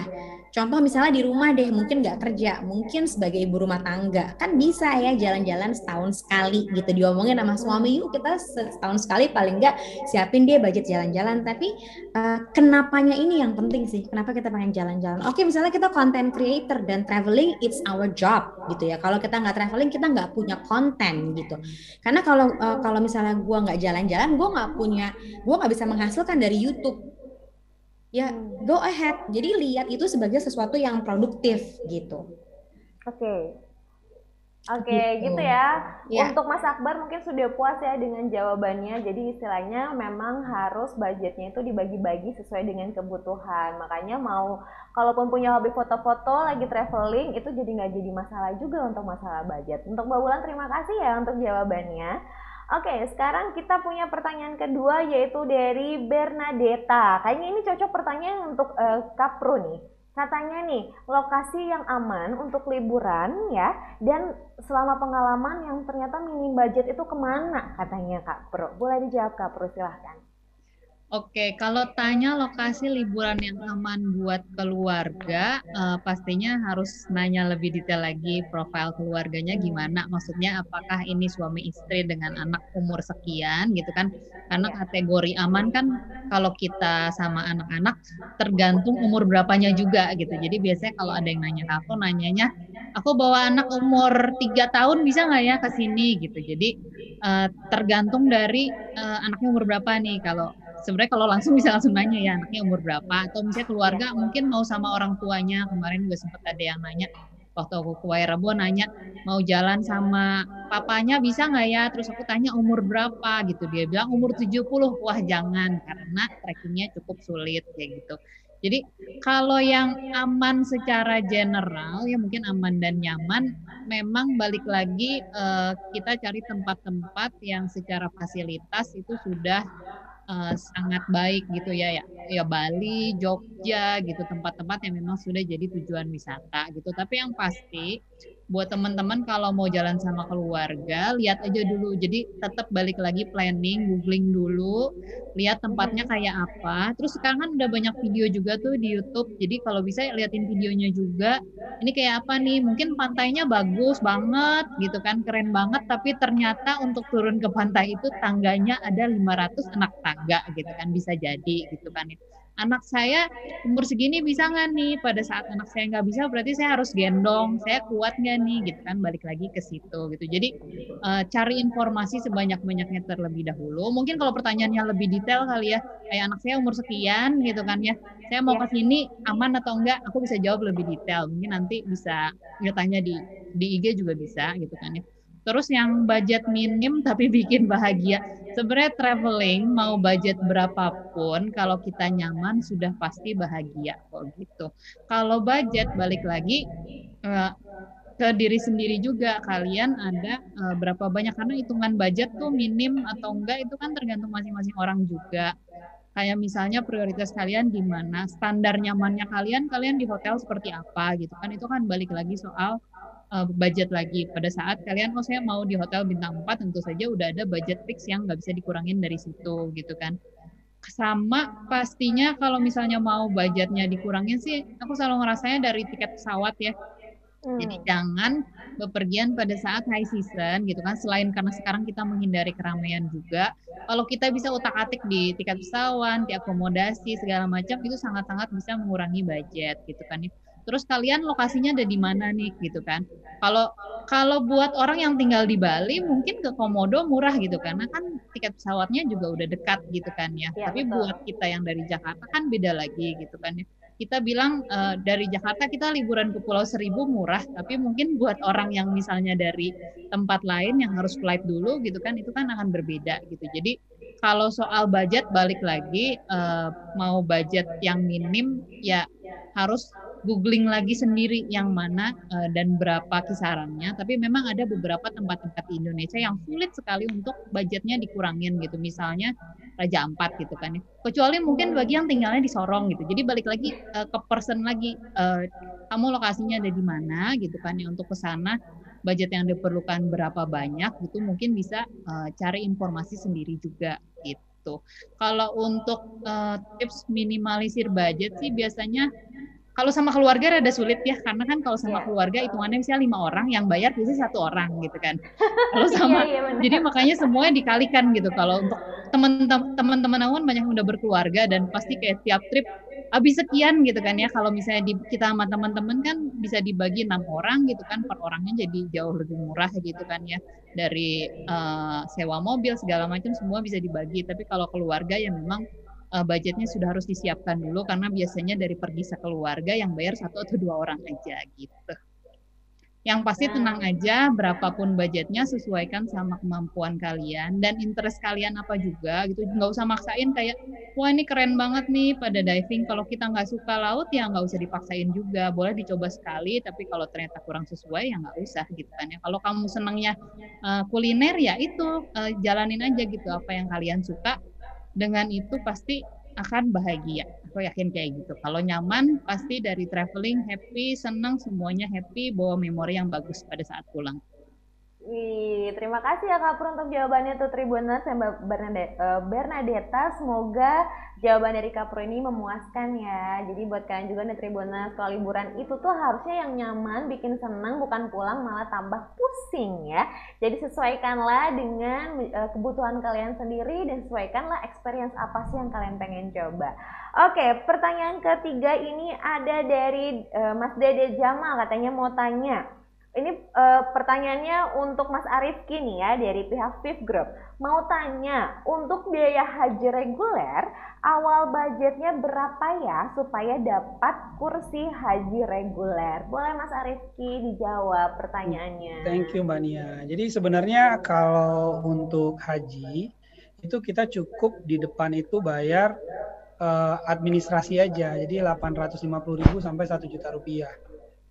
Contoh misalnya di rumah deh, mungkin nggak kerja, mungkin sebagai ibu rumah tangga, kan bisa ya jalan-jalan setahun sekali gitu diomongin sama suami, yuk kita setahun sekali paling nggak siapin dia budget jalan-jalan. Tapi uh, kenapanya ini yang penting sih, kenapa kita pengen jalan-jalan? Oke misalnya kita content creator dan traveling it's our job gitu ya. Kalau kita nggak traveling kita nggak punya konten gitu. Karena kalau uh, kalau misalnya gue nggak jalan-jalan, gue nggak punya, gue nggak bisa menghasilkan dari YouTube ya hmm. go ahead. Jadi lihat itu sebagai sesuatu yang produktif gitu. Oke. Okay. Oke, okay, gitu. gitu ya. ya. Untuk Mas Akbar mungkin sudah puas ya dengan jawabannya. Jadi istilahnya memang harus budgetnya itu dibagi-bagi sesuai dengan kebutuhan. Makanya mau kalaupun punya hobi foto-foto lagi traveling itu jadi nggak jadi masalah juga untuk masalah budget. Untuk Mbak Wulan terima kasih ya untuk jawabannya. Oke, sekarang kita punya pertanyaan kedua yaitu dari Bernadetta. Kayaknya ini cocok pertanyaan untuk uh, Kapro nih. Katanya nih, lokasi yang aman untuk liburan ya, dan selama pengalaman yang ternyata minim budget itu ke mana katanya Kak Pro. Boleh dijawab Kak Pro, silahkan. Oke, kalau tanya lokasi liburan yang aman buat keluarga, uh, pastinya harus nanya lebih detail lagi profil keluarganya gimana. Maksudnya apakah ini suami istri dengan anak umur sekian gitu kan? Karena kategori aman kan kalau kita sama anak-anak tergantung umur berapanya juga gitu. Jadi biasanya kalau ada yang nanya aku, nanyanya, aku bawa anak umur tiga tahun bisa nggak ya ke sini gitu. Jadi uh, tergantung dari uh, anaknya umur berapa nih. Kalau sebenarnya kalau langsung bisa langsung nanya ya anaknya umur berapa. Atau misalnya keluarga mungkin mau sama orang tuanya. Kemarin juga sempat ada yang nanya waktu aku ke Wairabo nanya mau jalan sama papanya bisa nggak ya? Terus aku tanya umur berapa? Gitu. Dia bilang umur 70 wah jangan karena trekkingnya cukup sulit kayak gitu jadi kalau yang aman secara general ya mungkin aman dan nyaman memang balik lagi uh, kita cari tempat-tempat yang secara fasilitas itu sudah uh, sangat baik gitu ya ya ya Bali, Jogja gitu tempat-tempat yang memang sudah jadi tujuan wisata gitu. Tapi yang pasti buat teman-teman kalau mau jalan sama keluarga lihat aja dulu. Jadi tetap balik lagi planning googling dulu lihat tempatnya kayak apa. Terus sekarang kan udah banyak video juga tuh di YouTube. Jadi kalau bisa liatin videonya juga. Ini kayak apa nih? Mungkin pantainya bagus banget gitu kan keren banget. Tapi ternyata untuk turun ke pantai itu tangganya ada 500 anak tangga gitu kan bisa jadi gitu kan anak saya umur segini bisa nggak nih? Pada saat anak saya nggak bisa berarti saya harus gendong. Saya kuat nggak nih? Gitu kan balik lagi ke situ gitu. Jadi uh, cari informasi sebanyak banyaknya terlebih dahulu. Mungkin kalau pertanyaannya lebih detail kali ya kayak anak saya umur sekian gitu kan ya. Saya mau ke sini aman atau enggak? Aku bisa jawab lebih detail. Mungkin nanti bisa ya tanya di di IG juga bisa gitu kan ya Terus yang budget minim tapi bikin bahagia. Sebenarnya traveling mau budget berapapun kalau kita nyaman sudah pasti bahagia kok gitu. Kalau budget balik lagi uh, ke diri sendiri juga kalian ada uh, berapa banyak karena hitungan budget tuh minim atau enggak itu kan tergantung masing-masing orang juga kayak misalnya prioritas kalian di mana standar nyamannya kalian kalian di hotel seperti apa gitu kan itu kan balik lagi soal uh, budget lagi. Pada saat kalian, oh saya mau di hotel bintang 4, tentu saja udah ada budget fix yang nggak bisa dikurangin dari situ gitu kan. Sama pastinya kalau misalnya mau budgetnya dikurangin sih, aku selalu ngerasanya dari tiket pesawat ya. Hmm. Jadi jangan bepergian pada saat high season gitu kan. Selain karena sekarang kita menghindari keramaian juga, kalau kita bisa utak-atik di tiket pesawat, di akomodasi segala macam itu sangat-sangat bisa mengurangi budget gitu kan. Terus kalian lokasinya ada di mana nih gitu kan? Kalau kalau buat orang yang tinggal di Bali mungkin ke Komodo murah gitu karena kan tiket pesawatnya juga udah dekat gitu kan ya. ya Tapi betul. buat kita yang dari Jakarta kan beda lagi gitu kan ya. Kita bilang uh, dari Jakarta kita liburan ke Pulau Seribu murah, tapi mungkin buat orang yang misalnya dari tempat lain yang harus flight dulu gitu kan itu kan akan berbeda gitu. Jadi kalau soal budget balik lagi uh, mau budget yang minim ya harus googling lagi sendiri yang mana uh, dan berapa kisarannya. Tapi memang ada beberapa tempat-tempat di Indonesia yang sulit sekali untuk budgetnya dikurangin gitu. Misalnya Raja Ampat gitu kan ya. Kecuali mungkin bagi yang tinggalnya di Sorong gitu. Jadi balik lagi uh, ke person lagi uh, kamu lokasinya ada di mana gitu kan ya untuk ke sana budget yang diperlukan berapa banyak gitu mungkin bisa uh, cari informasi sendiri juga gitu. Kalau untuk uh, tips minimalisir budget sih biasanya kalau sama keluarga rada sulit ya karena kan kalau sama yeah. keluarga hitungannya misalnya lima orang yang bayar biasanya satu orang gitu kan kalau iya, sama yeah, yeah, jadi makanya semuanya dikalikan gitu kalau untuk teman-teman awan banyak yang udah berkeluarga dan pasti kayak tiap trip habis sekian gitu kan ya kalau misalnya di, kita sama teman-teman kan bisa dibagi enam orang gitu kan per orangnya jadi jauh lebih murah gitu kan ya dari uh, sewa mobil segala macam semua bisa dibagi tapi kalau keluarga ya memang uh, budgetnya sudah harus disiapkan dulu karena biasanya dari pergi sekeluarga yang bayar satu atau dua orang aja gitu. Yang pasti tenang aja, berapapun budgetnya sesuaikan sama kemampuan kalian dan interest kalian apa juga gitu. Nggak usah maksain kayak, wah ini keren banget nih pada diving. Kalau kita nggak suka laut ya nggak usah dipaksain juga. Boleh dicoba sekali, tapi kalau ternyata kurang sesuai ya nggak usah gitu kan ya. Kalau kamu senangnya uh, kuliner ya itu uh, jalanin aja gitu apa yang kalian suka dengan itu pasti akan bahagia. Aku yakin kayak gitu. Kalau nyaman, pasti dari traveling happy, senang, semuanya happy, bawa memori yang bagus pada saat pulang. Wih, terima kasih ya Kak Pur untuk jawabannya tuh Tribuners dan Mbak eh, Bernadetta. Semoga jawaban dari Kak Pur ini memuaskan ya. Jadi buat kalian juga nih Tribuners, kalau liburan itu tuh harusnya yang nyaman, bikin senang, bukan pulang malah tambah pusing ya. Jadi sesuaikanlah dengan uh, kebutuhan kalian sendiri dan sesuaikanlah experience apa sih yang kalian pengen coba. Oke, pertanyaan ketiga ini ada dari uh, Mas Dede Jamal katanya mau tanya ini uh, pertanyaannya untuk Mas Arif kini ya dari pihak Fifth Group. Mau tanya, untuk biaya haji reguler, awal budgetnya berapa ya supaya dapat kursi haji reguler? Boleh Mas Arifki dijawab pertanyaannya. Thank you Mbak Nia. Jadi sebenarnya kalau untuk haji itu kita cukup di depan itu bayar uh, administrasi aja. Jadi 850.000 sampai 1 juta rupiah.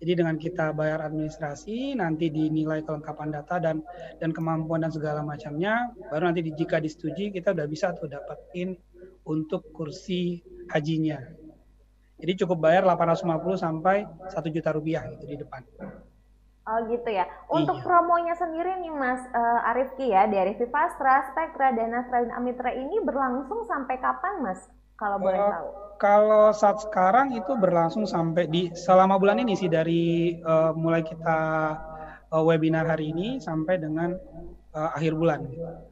Jadi dengan kita bayar administrasi, nanti dinilai kelengkapan data dan dan kemampuan dan segala macamnya, baru nanti jika disetujui kita udah bisa tuh dapetin untuk kursi hajinya. Jadi cukup bayar 850 sampai 1 juta rupiah gitu di depan. Oh gitu ya. Untuk Iya. promonya sendiri nih Mas eh, Arifki ya dari Vivastra, Spektra, dan Astra dan Amitra ini berlangsung sampai kapan Mas? Kalau boleh Eh, tahu. Kalau saat sekarang itu berlangsung sampai di selama bulan ini sih dari eh, mulai kita eh, webinar hari ini sampai dengan eh, akhir bulan.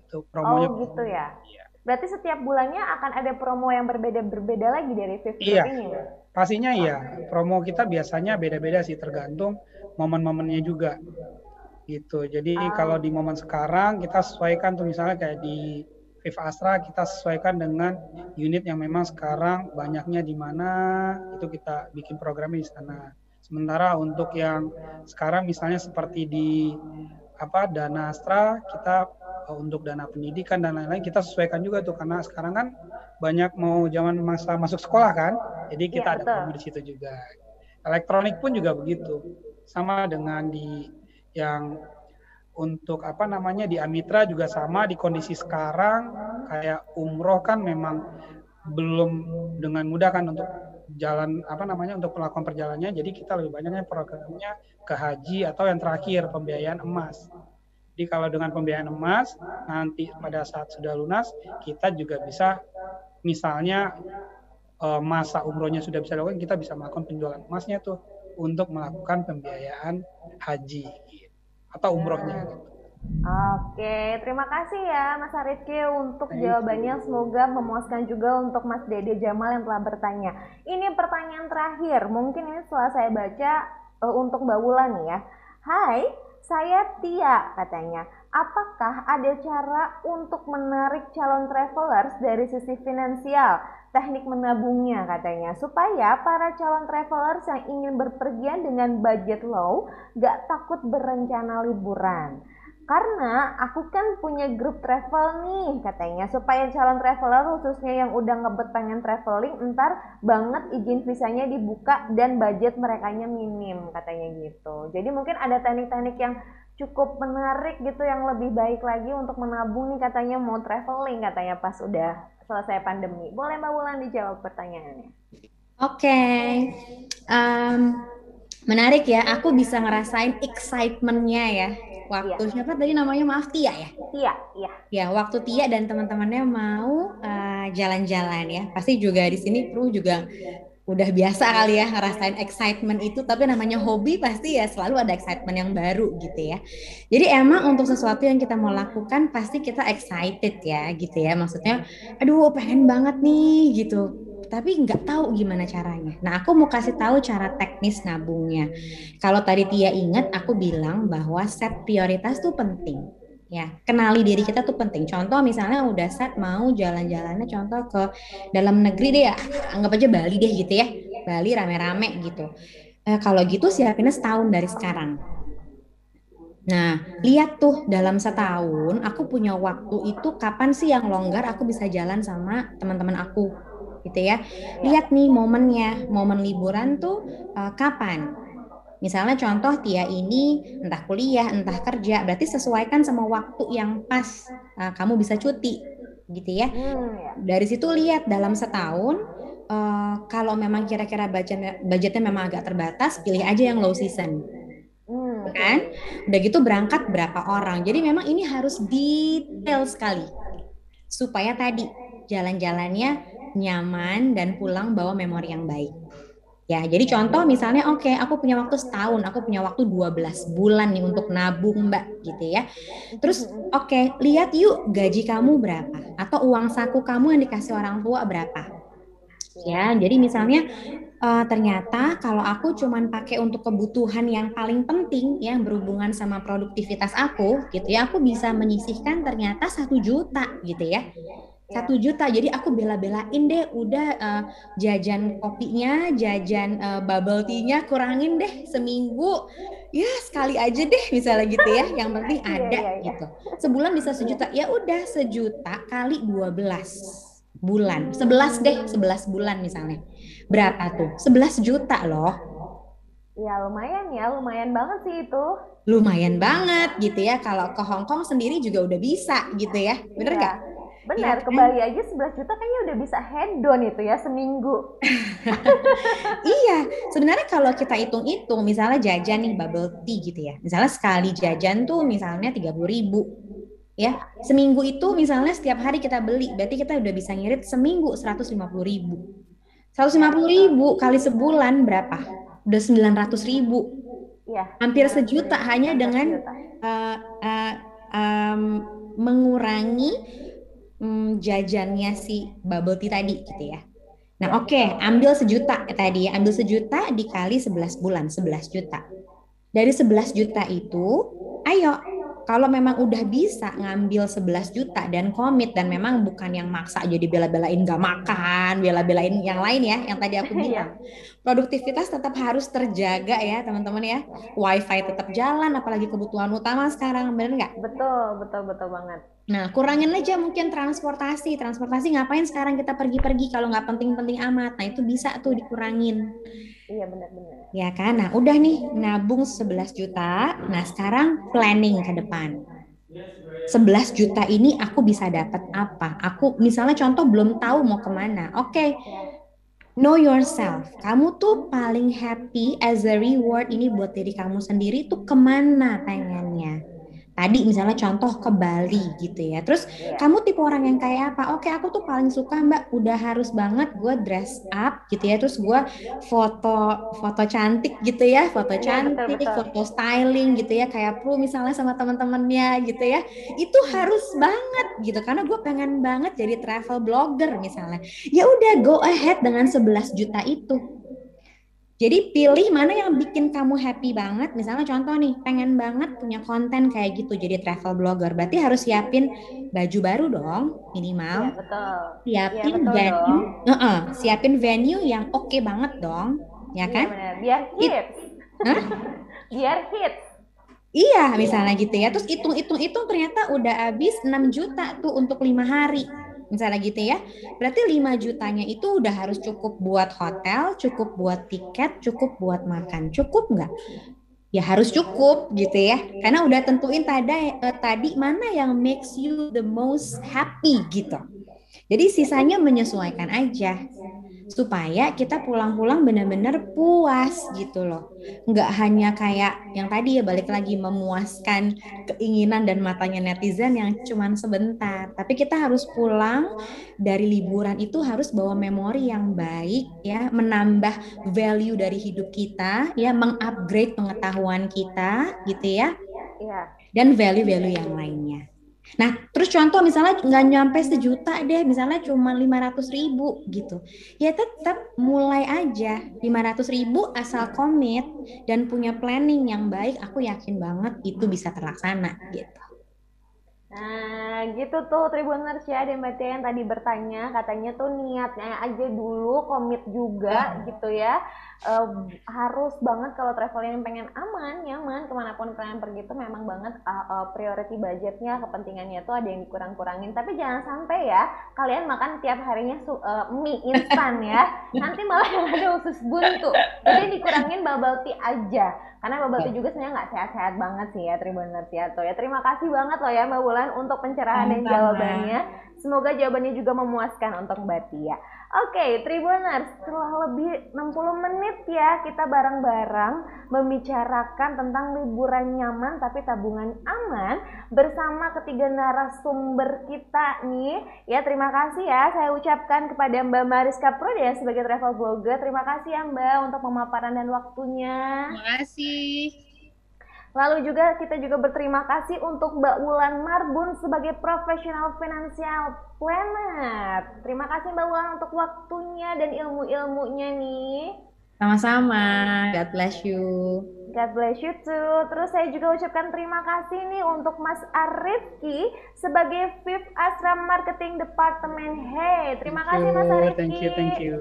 Itu promonya. Oh gitu ya. Iya. Berarti setiap bulannya akan ada promo yang berbeda-berbeda lagi dari Group Iya. ini. Mas? Pastinya iya. Promo kita biasanya beda-beda sih tergantung momen-momennya juga. Gitu. Jadi Ah. kalau di momen sekarang kita sesuaikan tuh misalnya kayak di Viv Astra kita sesuaikan dengan unit yang memang sekarang banyaknya di mana itu kita bikin programnya di sana. Sementara untuk yang sekarang misalnya seperti di apa Dana Astra kita eh, untuk dana pendidikan dan lain-lain kita sesuaikan juga tuh karena sekarang kan banyak mau zaman masa masuk sekolah kan. Jadi Iya, kita ada betul. promo di situ juga. Elektronik pun juga begitu. Sama dengan di yang untuk apa namanya di Amitra juga sama di kondisi sekarang kayak umroh kan memang belum dengan mudah kan untuk jalan apa namanya untuk melakukan perjalanannya. Jadi kita lebih banyaknya programnya ke haji atau yang terakhir pembiayaan emas. Jadi kalau dengan pembiayaan emas nanti pada saat sudah lunas kita juga bisa misalnya eh, masa umrohnya sudah bisa dilakukan kita bisa melakukan penjualan emasnya tuh untuk melakukan pembiayaan haji atau umrohnya gitu. Oke, terima kasih ya Mas Arifki untuk Thank you. jawabannya. Semoga memuaskan juga untuk Mas Dede Jamal yang telah bertanya. Ini pertanyaan terakhir, mungkin ini setelah saya baca eh, untuk Mbak Wulan nih ya. Hai, saya Tia katanya. Apakah ada cara untuk menarik calon travelers dari sisi finansial, teknik menabungnya katanya, supaya para calon travelers yang ingin berpergian dengan budget low gak takut berencana liburan? Karena aku kan punya grup travel nih katanya supaya calon traveler khususnya yang udah ngebet pengen traveling entar banget izin visanya dibuka dan budget merekanya minim katanya gitu. Jadi mungkin ada teknik-teknik yang cukup menarik gitu yang lebih baik lagi untuk menabung nih katanya mau traveling katanya pas udah selesai pandemi. Boleh Mbak Wulan dijawab pertanyaannya? Oke, Em, menarik ya. Aku bisa ngerasain excitementnya ya. Waktu siapa tadi namanya maaf Tia ya. Iya, iya. Ya, waktu Tia dan teman-temannya mau eh, jalan-jalan ya. Pasti juga di sini kru juga udah biasa kali ya ngerasain excitement itu. Tapi namanya hobi pasti ya selalu ada excitement yang baru gitu ya. Jadi emang untuk sesuatu yang kita mau lakukan pasti kita excited ya gitu ya. Maksudnya, aduh pengen banget nih gitu. Tapi nggak tahu gimana caranya. Nah, aku mau kasih tahu cara teknis nabungnya. Kalau tadi Tia ingat, aku bilang bahwa set prioritas tuh penting. Ya, kenali diri kita tuh penting. Contoh misalnya udah set mau jalan-jalannya contoh ke dalam negeri deh ya, anggap aja Bali deh gitu ya. Bali rame-rame gitu. Eh, kalau gitu siapinnya setahun dari sekarang. Nah, lihat tuh dalam setahun aku punya waktu itu kapan sih yang longgar aku bisa jalan sama teman-teman aku gitu ya. Lihat nih momennya, momen liburan tuh eh, kapan? Misalnya contoh Tia ini entah kuliah, entah kerja, berarti sesuaikan sama waktu yang pas eh, kamu bisa cuti gitu ya. Hmm, ya. Dari situ lihat dalam setahun eh, kalau memang kira-kira budgetnya, budgetnya memang agak terbatas, pilih aja yang low season Hmm, kan? Udah gitu berangkat berapa orang. Jadi memang ini harus detail sekali supaya tadi jalan-jalannya nyaman dan pulang bawa memori yang baik. Ya, jadi contoh misalnya oke, aku punya waktu setahun, aku punya waktu 12 bulan nih untuk nabung, Mbak, gitu ya. Terus oke, lihat yuk gaji kamu berapa atau uang saku kamu yang dikasih orang tua berapa. Ya, jadi misalnya eh, ternyata kalau aku cuman pakai untuk kebutuhan yang paling penting yang berhubungan sama produktivitas aku gitu ya aku bisa menyisihkan ternyata satu juta gitu ya satu juta. Jadi aku bela-belain deh. Udah eh, jajan kopinya jajan eh, bubble tea-nya kurangin deh seminggu. Ya sekali aja deh misalnya gitu ya. Yang penting Iya, ada iya, iya. gitu. Sebulan bisa sejuta. Ya udah sejuta kali 12 bulan. 11 deh 11 bulan misalnya. Berapa tuh? 11 juta loh. Ya lumayan ya, lumayan banget sih itu. lumayan banget gitu ya. Kalau ke Hong Kong sendiri juga udah bisa gitu ya. Bener Iya. nggak Benar, Iya ke? Bali aja 11 juta kayaknya udah bisa hedon itu ya seminggu. Iya, sebenarnya kalau kita hitung-hitung, misalnya jajan nih bubble tea gitu ya. Misalnya sekali jajan tuh misalnya 30 ribu. Ya, seminggu itu misalnya setiap hari kita beli, berarti kita udah bisa ngirit seminggu 150 ribu. 150 ribu kali sebulan berapa? Udah 900 ribu. Iya. Hampir sejuta hanya 900 dengan eh, eh, em, mengurangi mm, jajannya si bubble tea tadi gitu ya. Nah, oke, ambil sejuta tadi ya, ambil sejuta dikali 11 bulan, 11 juta. Dari 11 juta itu, ayo kalau memang udah bisa ngambil 11 juta dan komit dan memang bukan yang maksa jadi bela-belain gak makan, bela-belain yang lain ya, yang tadi aku bilang. Produktivitas tetap harus terjaga ya, teman-teman ya. Wifi tetap jalan, apalagi kebutuhan utama sekarang, bener nggak? Betul, betul, betul banget. Nah, kurangin aja mungkin transportasi. Transportasi ngapain sekarang kita pergi-pergi kalau nggak penting-penting amat. Nah, itu bisa tuh dikurangin. Iya benar-benar. Ya kan? Nah, udah nih nabung 11 juta. Nah, sekarang planning ke depan. 11 juta ini aku bisa dapat apa? Aku misalnya contoh belum tahu mau ke mana. Oke, know yourself. Kamu tuh paling happy as a reward ini buat diri kamu sendiri tuh ke mana pengennya? Tadi misalnya contoh ke Bali gitu ya. Terus Iya. kamu tipe orang yang kayak apa? Oke, aku tuh paling suka Mbak, udah harus banget gue dress up gitu ya. Terus gue foto foto cantik gitu ya, foto Iya, cantik, betul, betul. foto styling gitu ya, kayak Pru misalnya sama teman-temannya gitu ya. Itu harus banget gitu karena gue pengen banget jadi travel blogger misalnya. Ya udah go ahead dengan 11 juta itu. Jadi pilih mana yang bikin kamu happy banget. Misalnya contoh nih, pengen banget punya konten kayak gitu jadi travel blogger. Berarti harus siapin baju baru dong, minimal. betul. Siapin betul venue, dong. Heeh, siapin venue yang oke banget dong, ya Iya kan? benar. Biar hits. Hah? Biar hits. Iya, misalnya gitu ya. Terus hitung-hitung-hitung ternyata udah habis 6 juta tuh untuk lima hari. Misalnya gitu ya. Berarti 5 jutanya itu udah harus cukup buat hotel, cukup buat tiket, cukup buat makan. Cukup nggak? Ya harus cukup gitu ya. Karena udah tentuin tadi, eh, tadi mana yang makes you the most happy gitu. Jadi sisanya menyesuaikan aja supaya kita pulang-pulang benar-benar puas gitu loh. Nggak hanya kayak yang tadi ya balik lagi memuaskan keinginan dan matanya netizen yang cuman sebentar. Tapi kita harus pulang dari liburan itu harus bawa memori yang baik ya, menambah value dari hidup kita ya, mengupgrade pengetahuan kita gitu ya Iya. dan value-value yang lainnya. Nah, terus contoh misalnya nggak nyampe sejuta deh, misalnya cuma 500 ribu gitu. Ya tetap mulai aja 500 ribu asal komit dan punya planning yang baik, aku yakin banget itu bisa terlaksana gitu. Nah, gitu tuh Tribuners ya, dan Mbak Tia yang tadi bertanya, katanya tuh niatnya aja dulu, komit juga gitu ya. Eh, harus banget kalau traveling yang pengen aman, nyaman, ke mana pun kalian pergi tuh memang banget uh, uh, priority budgetnya, kepentingannya tuh ada yang dikurang-kurangin. Tapi jangan sampai ya, kalian makan tiap harinya su- eh, mie instan ya, nanti malah yang ada usus buntu. Jadi dikurangin bubble tea aja. Karena bubble tea juga sebenarnya nggak sehat-sehat banget sih ya Tribuners ya ya. Terima kasih banget loh ya Mbak Wulan untuk pencerahan dan jawabannya. Semoga jawabannya juga memuaskan untuk Mbak Tia. Oke, Tribuners, setelah lebih 60 menit ya kita bareng-bareng membicarakan tentang liburan nyaman tapi tabungan aman bersama ketiga narasumber kita nih. Ya, terima kasih ya saya ucapkan kepada Mbak Mariska Prudia sebagai travel blogger. Terima kasih ya Mbak untuk pemaparan dan waktunya. Terima kasih. Lalu juga kita juga berterima kasih untuk Mbak Wulan Marbun sebagai profesional financial planner. Terima kasih Mbak Wulan untuk waktunya dan ilmu-ilmunya nih. Sama-sama, God bless you. God bless you too. Terus saya juga ucapkan terima kasih nih untuk Mas Arifki sebagai Fifth Asram Marketing Department Head. Terima kasih Mas Arifki. Thank you, thank you.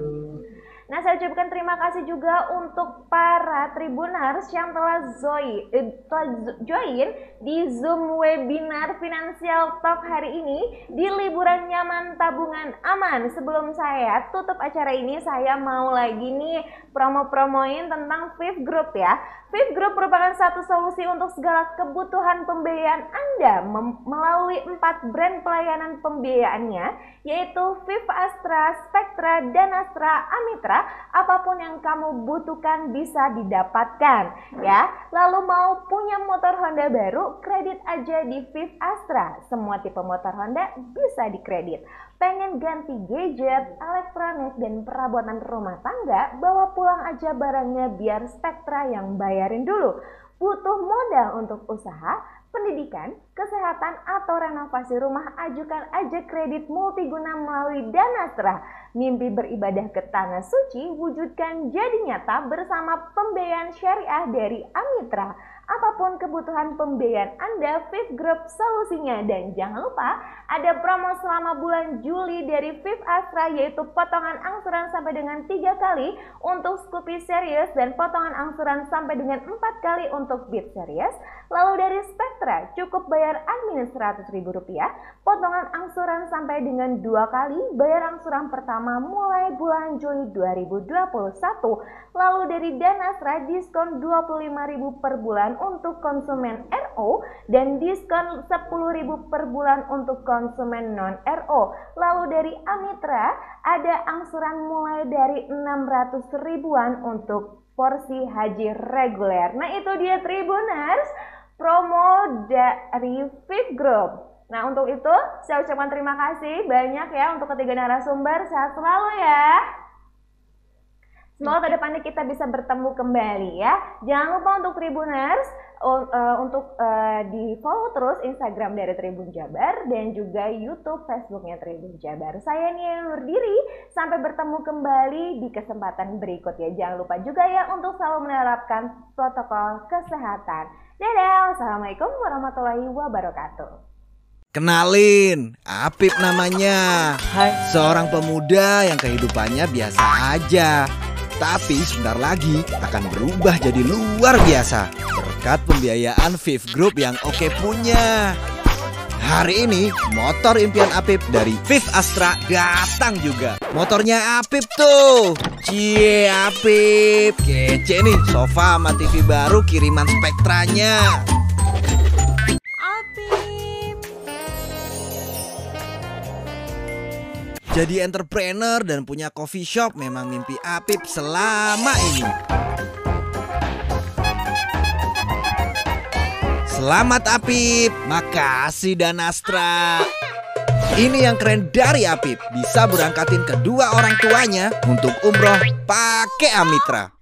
Nah, saya ucapkan terima kasih juga untuk para tribuners yang telah zoi, eh, telah join di Zoom webinar Financial Talk hari ini di liburan nyaman tabungan aman. Sebelum saya tutup acara ini, saya mau lagi nih promo-promoin tentang Fifth Group ya. Fifth Group merupakan satu solusi untuk segala kebutuhan pembiayaan Anda melalui empat brand pelayanan pembiayaannya, yaitu Fifth Astra, Spectra, dan Astra Amitra apa pun yang kamu butuhkan bisa didapatkan ya. Lalu mau punya motor Honda baru, kredit aja di Viv Astra. Semua tipe motor Honda bisa dikredit. Pengen ganti gadget, elektronik, dan perabotan rumah tangga, bawa pulang aja barangnya biar Spectra yang bayarin dulu. Butuh modal untuk usaha? Pendidikan, kesehatan, atau renovasi rumah, ajukan aja kredit multiguna melalui Danastra. Mimpi beribadah ke tanah suci, wujudkan jadi nyata bersama pembiayaan syariah dari Amitra. Apa pun kebutuhan pembiayaan Anda, Fifth Group solusinya. Dan jangan lupa, ada promo selama bulan Juli dari Fifth Astra, yaitu potongan angsuran sampai dengan tiga kali untuk Scoopy Series dan potongan angsuran sampai dengan empat kali untuk Beat Series. Lalu dari Spectra, cukup bayar admin Rp100.000, potongan angsuran sampai dengan dua kali, bayar angsuran pertama mulai bulan Juli 2021. Lalu dari Danastra, diskon Rp25.000 per bulan untuk konsumen RO dan diskon 10.000 per bulan untuk konsumen non-RO. Lalu dari Amitra ada angsuran mulai dari 600 ribuan untuk porsi haji reguler. Nah itu dia Tribuners promo dari Fit Group. Nah untuk itu saya ucapkan terima kasih banyak ya untuk ketiga narasumber. Sehat selalu ya. Semoga ke depannya kita bisa bertemu kembali ya. Jangan lupa untuk Tribuners uh, untuk uh, di follow terus Instagram dari Tribun Jabar dan juga YouTube Facebooknya Tribun Jabar. Saya Nia Nurdiri, sampai bertemu kembali di kesempatan berikut ya. Jangan lupa juga ya untuk selalu menerapkan protokol kesehatan. Dadah, Assalamualaikum warahmatullahi wabarakatuh. Kenalin, Apip namanya. Hai. Seorang pemuda yang kehidupannya biasa aja tapi sebentar lagi akan berubah jadi luar biasa berkat pembiayaan Viv Group yang oke punya. Hari ini motor impian Apip dari Viv Astra datang juga. Motornya Apip tuh. Cie Apip. Kece nih sofa sama TV baru kiriman spektranya. Jadi entrepreneur dan punya coffee shop memang mimpi Apip selama ini. Selamat Apip, makasih Danastra. Ini yang keren dari Apip, bisa berangkatin kedua orang tuanya untuk umroh pakai Amitra.